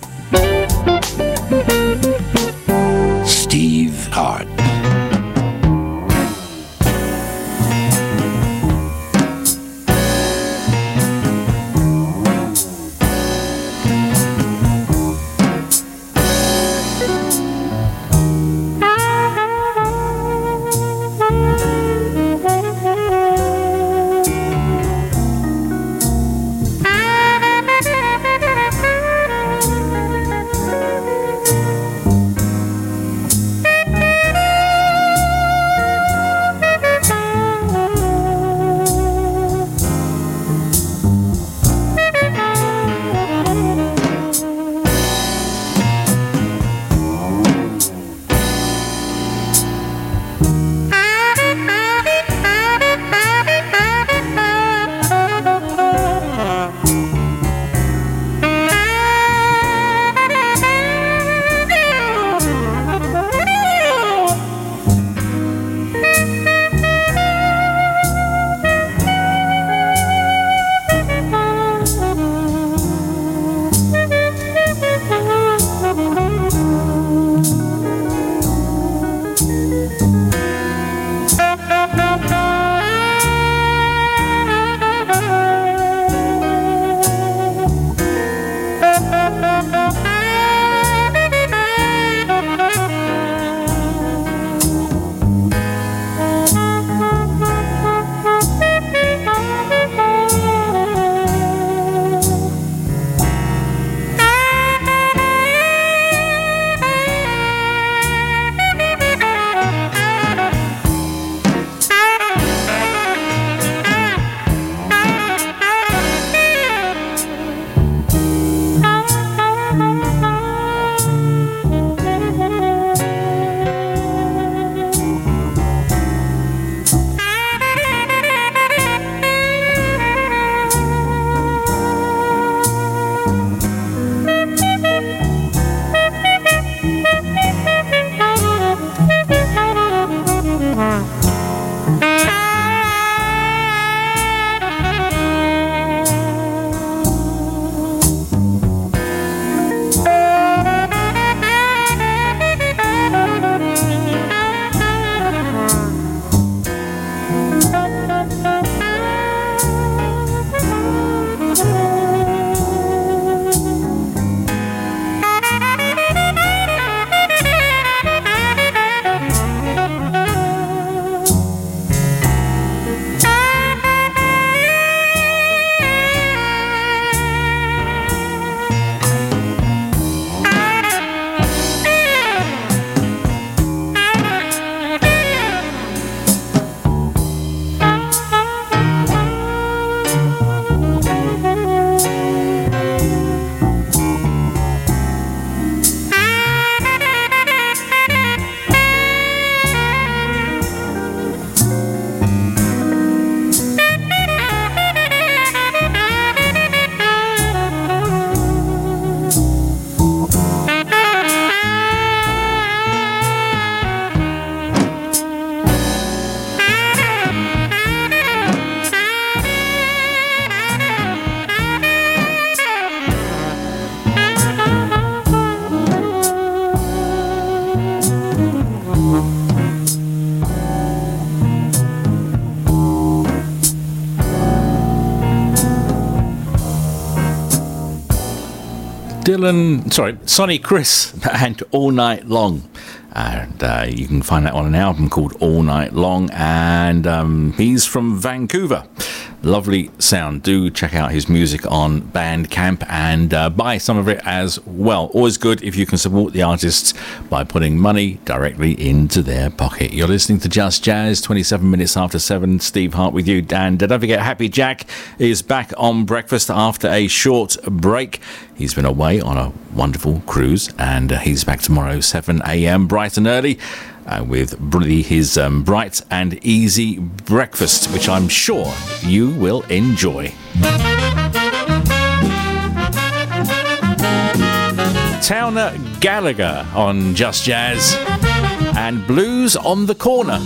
B: Dylan, sorry, Sonny Chris, and All Night Long. And uh, you can find that on an album called All Night Long. And um, he's from Vancouver. Lovely sound. Do check out his music on Bandcamp and uh, buy some of it as well. Always good if you can support the artists by putting money directly into their pocket. You're listening to Just Jazz, 27 minutes after 7. Steve Hart with you. And uh, don't forget, Happy Jack is back on breakfast after a short break. He's been away on a wonderful cruise and uh, he's back tomorrow, 7 a.m., bright and early uh, with his um, bright and easy breakfast, which I'm sure you will enjoy. Towner Galaher on Just Jazz and Blues on the Corner.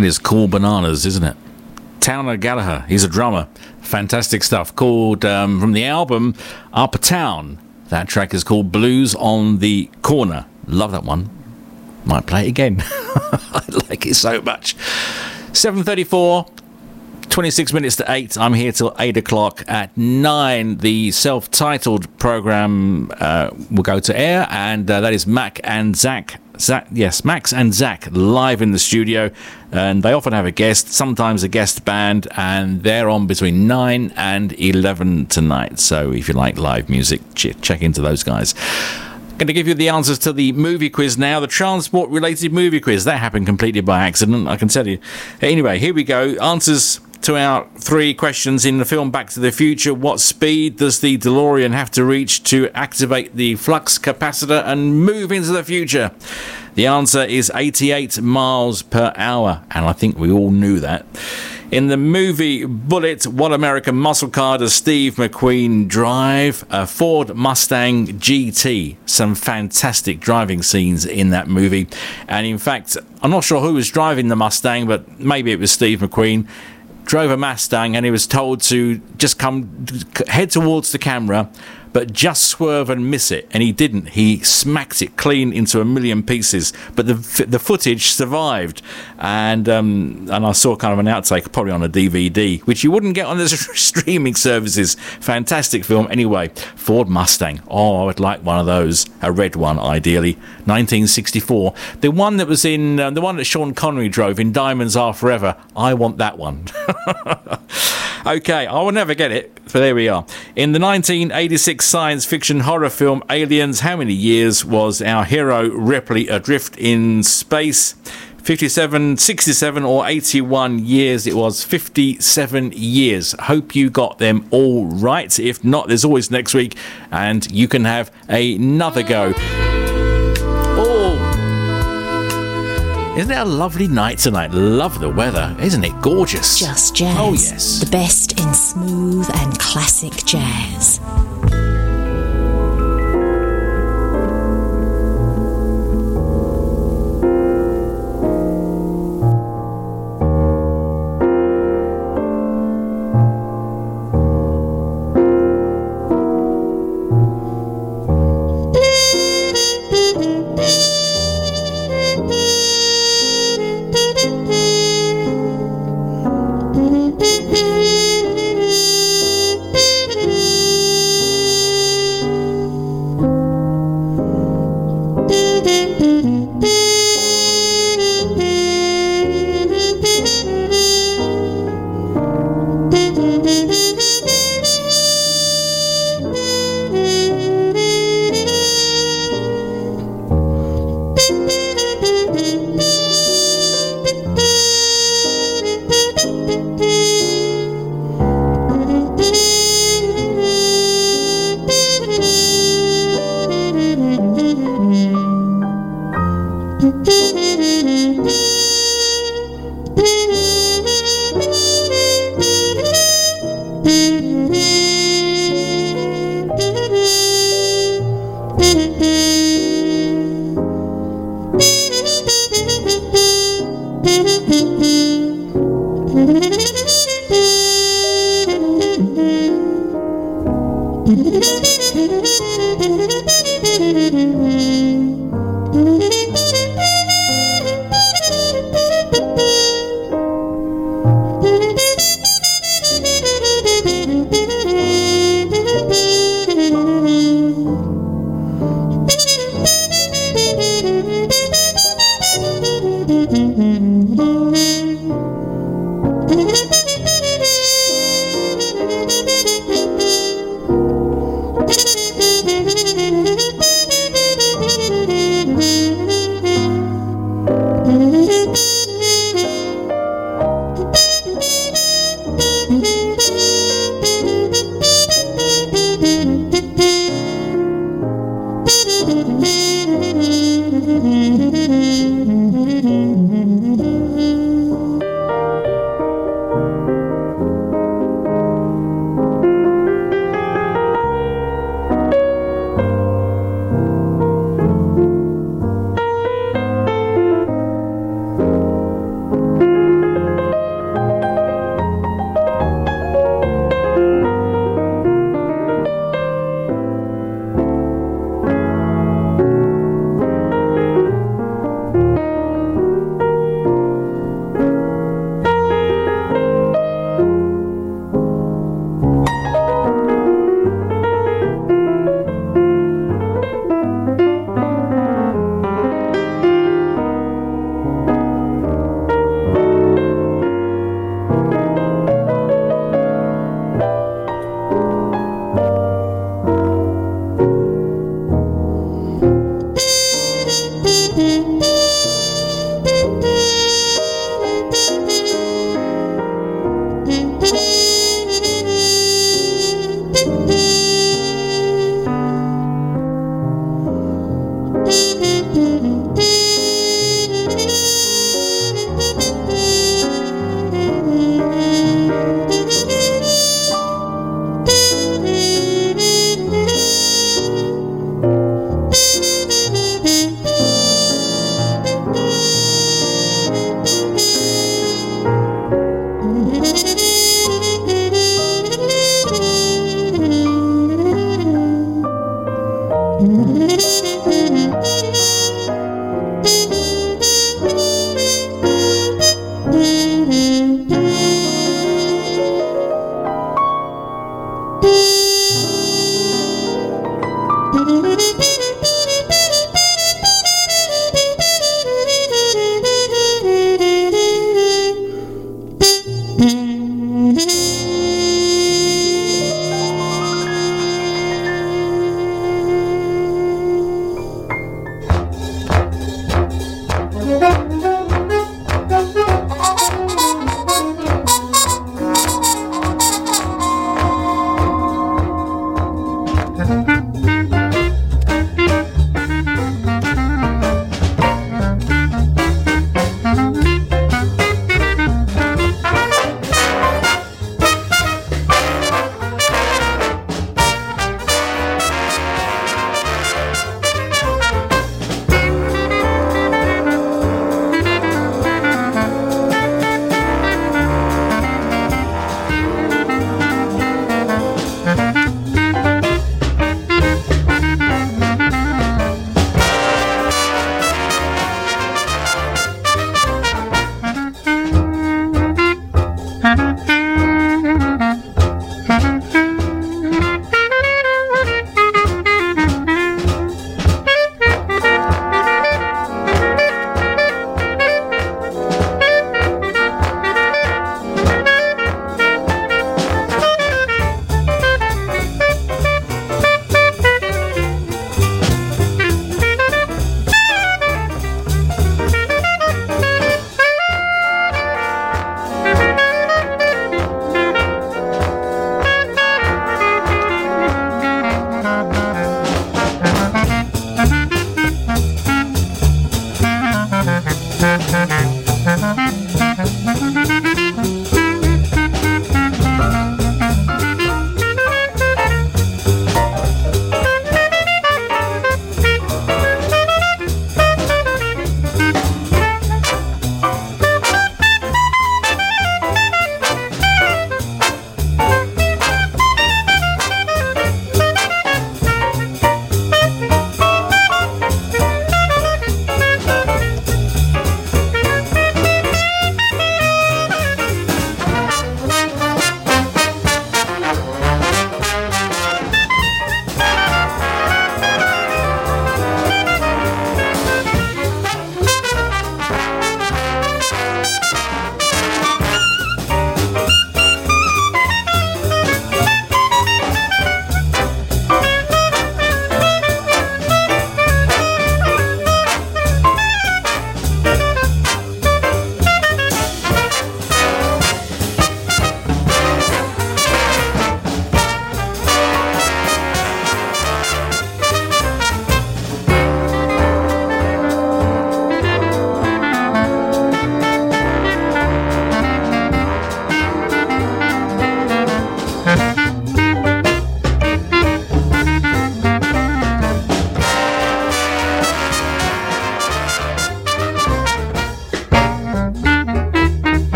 B: That is cool bananas, isn't it? Towner Galaher, he's a drummer. Fantastic stuff. Called um, from the album Upper Town. That track is called Blues on the Corner. Love that one. Might play it again. I like it so much. 734 26 minutes to 8. I'm here till 8 o'clock. At 9, the self titled program uh, will go to air, and uh, that is Mac and Zach. Zach. Yes, Max and Zach live in the studio, and they often have a guest, sometimes a guest band, and they're on between 9 and 11 tonight. So if you like live music, check into those guys. Going to give you the answers to the movie quiz now, the transport related movie quiz. That happened completely by accident, I can tell you. Anyway, here we go. Answers to our three questions in the film Back to the Future. What speed does the DeLorean have to reach to activate the flux capacitor and move into the future? The answer is 88 miles per hour, and I think we all knew that. In the movie Bullitt, what American muscle car does Steve McQueen drive? A Ford Mustang GT. Some fantastic driving scenes in that movie. And in fact, I'm not sure who was driving the Mustang, but maybe it was Steve McQueen. Drove a Mustang and he was told to just come head towards the camera but just swerve and miss it, and he didn't. He smacked it clean into a million pieces, but the the footage survived, and um, and I saw kind of an outtake, probably on a DVD, which you wouldn't get on the streaming services. Fantastic film, anyway. Ford Mustang. Oh, I would like one of those, a red one, ideally. 1964. The one that was in uh, the one that Sean Connery drove in Diamonds Are Forever. I want that one. okay, I will never get it, but there we are. In the 1986 science fiction horror film Aliens, how many years was our hero Ripley adrift in space? 57, 67, or 81 years. It was 57 years. Hope you got them all right. If not, there's always next week, and you can have another go. Isn't it a lovely night tonight? Love the weather. Isn't it gorgeous?
A: Just jazz.
B: Oh, yes.
A: The best in smooth and classic jazz.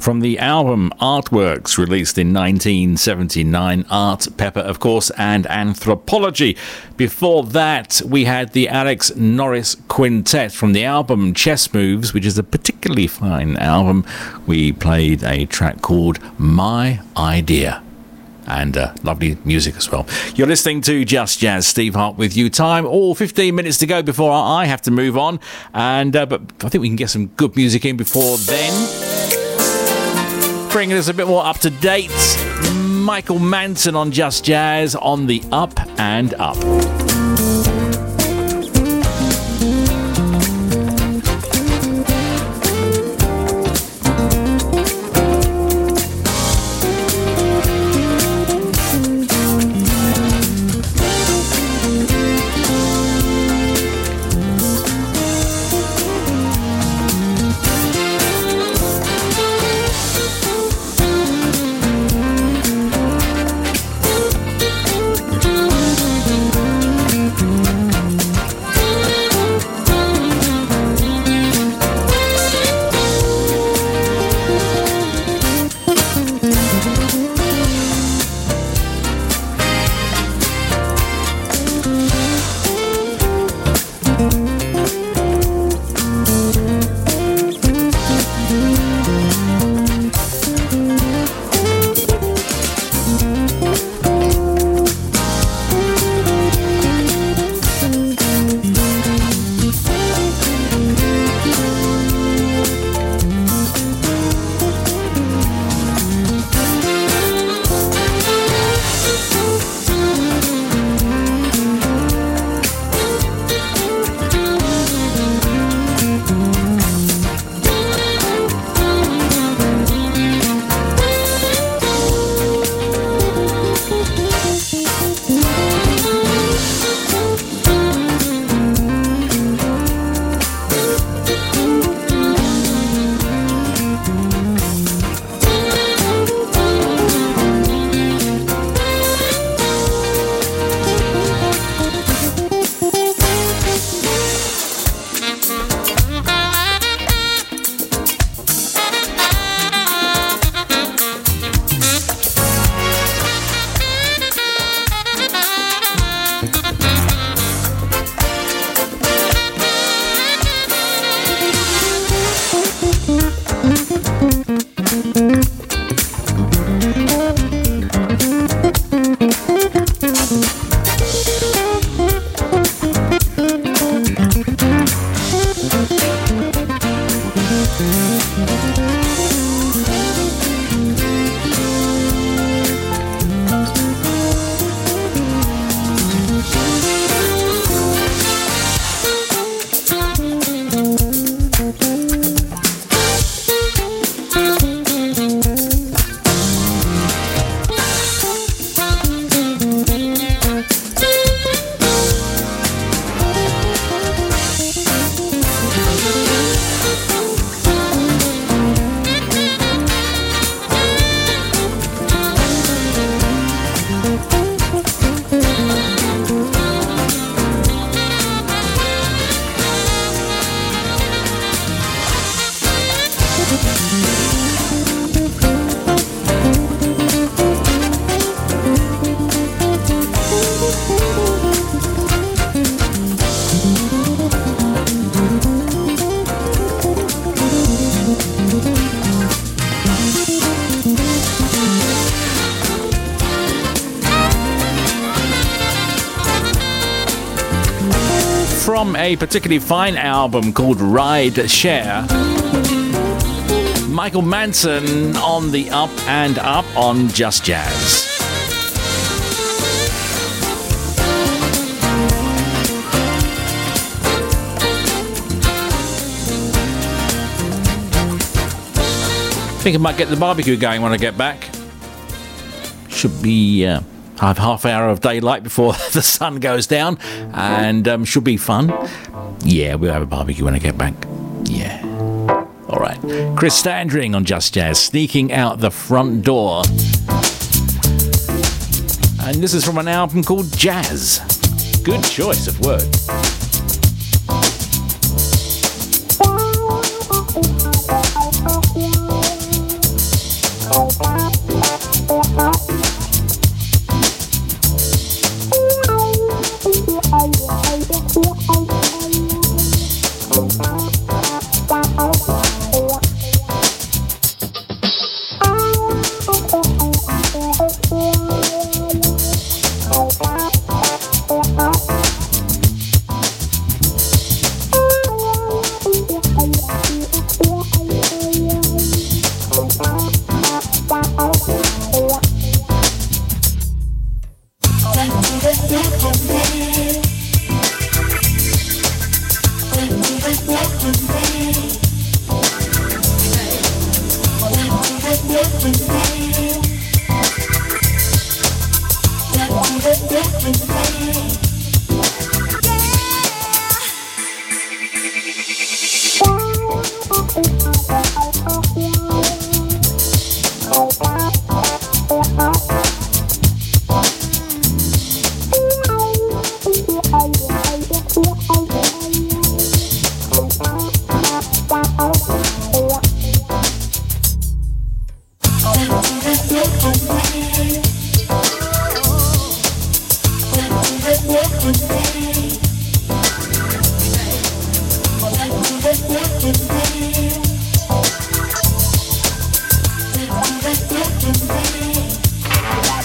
B: From the album Artworks, released in 1979. Art, Pepper, of course, and Anthropology. Before that, we had the Alex Norris Quintet from the album Chess Moves, which is a particularly fine album. We played a track called My Idea and uh, lovely music as well. You're listening to Just Jazz. Steve Hart with you. Time all 15 minutes to go before I have to move on, and uh, but I think we can get some good music in before then. Bringing us a bit more up to date. Michael Manson on Just Jazz on the Up and Up. A particularly fine album called Ride Share. Michael Manson on the up and up on Just Jazz. think I might get the barbecue going when I get back. Should be uh, have half hour of daylight before the sun goes down, and um, should be fun. Yeah, we'll have a barbecue when I get back. Yeah. All right. Chris Standring on Just Jazz, sneaking out the front door. And this is from an album called Jazz. Good choice of words.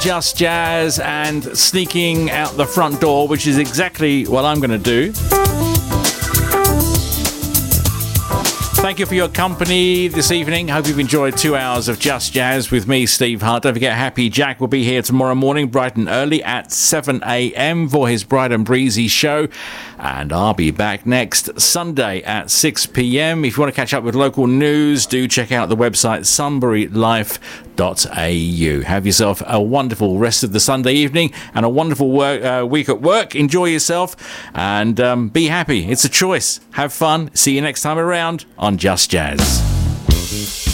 B: Just Jazz and sneaking out the front door, which is exactly what I'm going to do. Thank you for your company this evening. Hope you've enjoyed two hours of Just Jazz with me, Steve Hart. Don't forget, Happy Jack will be here tomorrow morning, bright and early at 7 a.m. for his Bright and Breezy show. And I'll be back next Sunday at 6 p.m. If you want to catch up with local news, do check out the website sunburylife.au. Have yourself a wonderful rest of the Sunday evening and a wonderful work, uh, week at work. Enjoy yourself and um, be happy. It's a choice. Have fun. See you next time around on Just Jazz.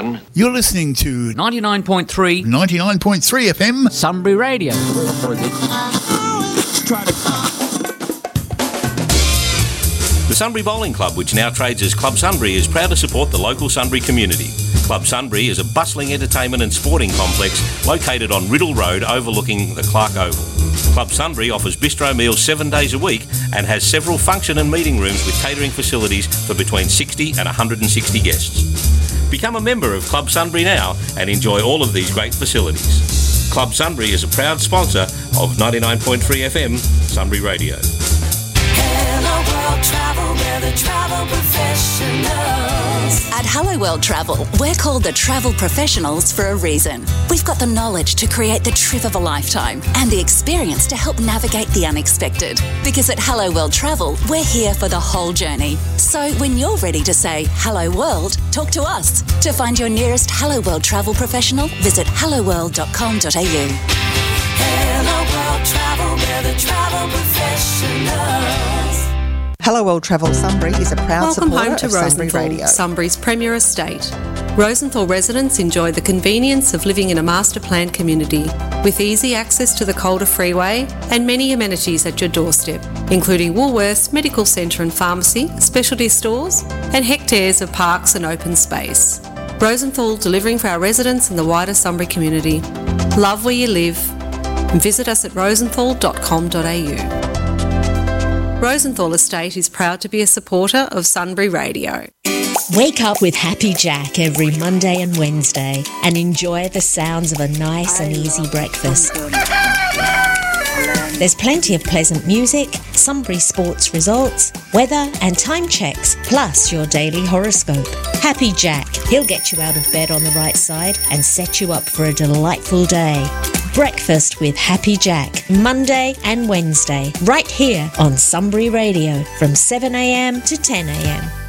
O: Attention.
D: You're listening to
O: 99.3
D: 99.3 FM
O: Sunbury Radio.
P: The Sunbury Bowling Club, which now trades as Club Sunbury, is proud to support the local Sunbury community. Club Sunbury is a bustling entertainment and sporting complex located on Riddell Road overlooking the Clarke Oval. Club Sunbury offers bistro meals seven days a week and has several function and meeting rooms with catering facilities for between 60 and 160 guests. Become a member of Club Sunbury now and enjoy all of these great facilities. Club Sunbury is a proud sponsor of 99.3 FM Sunbury Radio.
Q: Hello World Travel, we're
R: called the travel professionals for a reason. We've got the knowledge to create the trip of a lifetime and the experience to help navigate the unexpected. Because at Hello World Travel, we're here for the whole journey. So when you're ready to say hello world, talk to us. To find your nearest Hello World travel professional, visit helloworld.com.au.
Q: Hello World Travel, we're the travel professionals.
S: Hello World Travel Sunbury is a proud
T: Welcome
S: supporter
T: home to
S: of Sunbury Radio.
T: Sunbury's premier estate. Rosenthal residents enjoy the convenience of living in a master planned community with easy access to the Calder Freeway and many amenities at your doorstep, including Woolworths, Medical Centre and Pharmacy, specialty stores, and hectares of parks and open space. Rosenthal delivering for our residents and the wider Sunbury community. Love where you live. and Visit us at rosenthal.com.au. Rosenthal Estate is proud to be a supporter of Sunbury Radio.
A: Wake up with Happy Jack every Monday and Wednesday and enjoy the sounds of a nice and easy breakfast. There's plenty of pleasant music, Sunbury sports results, weather, and time checks, plus your daily horoscope. Happy Jack, he'll get you out of bed on the right side and set you up for a delightful day. Breakfast with Happy Jack, Monday and Wednesday, right here on Sunbury Radio from 7am to 10am.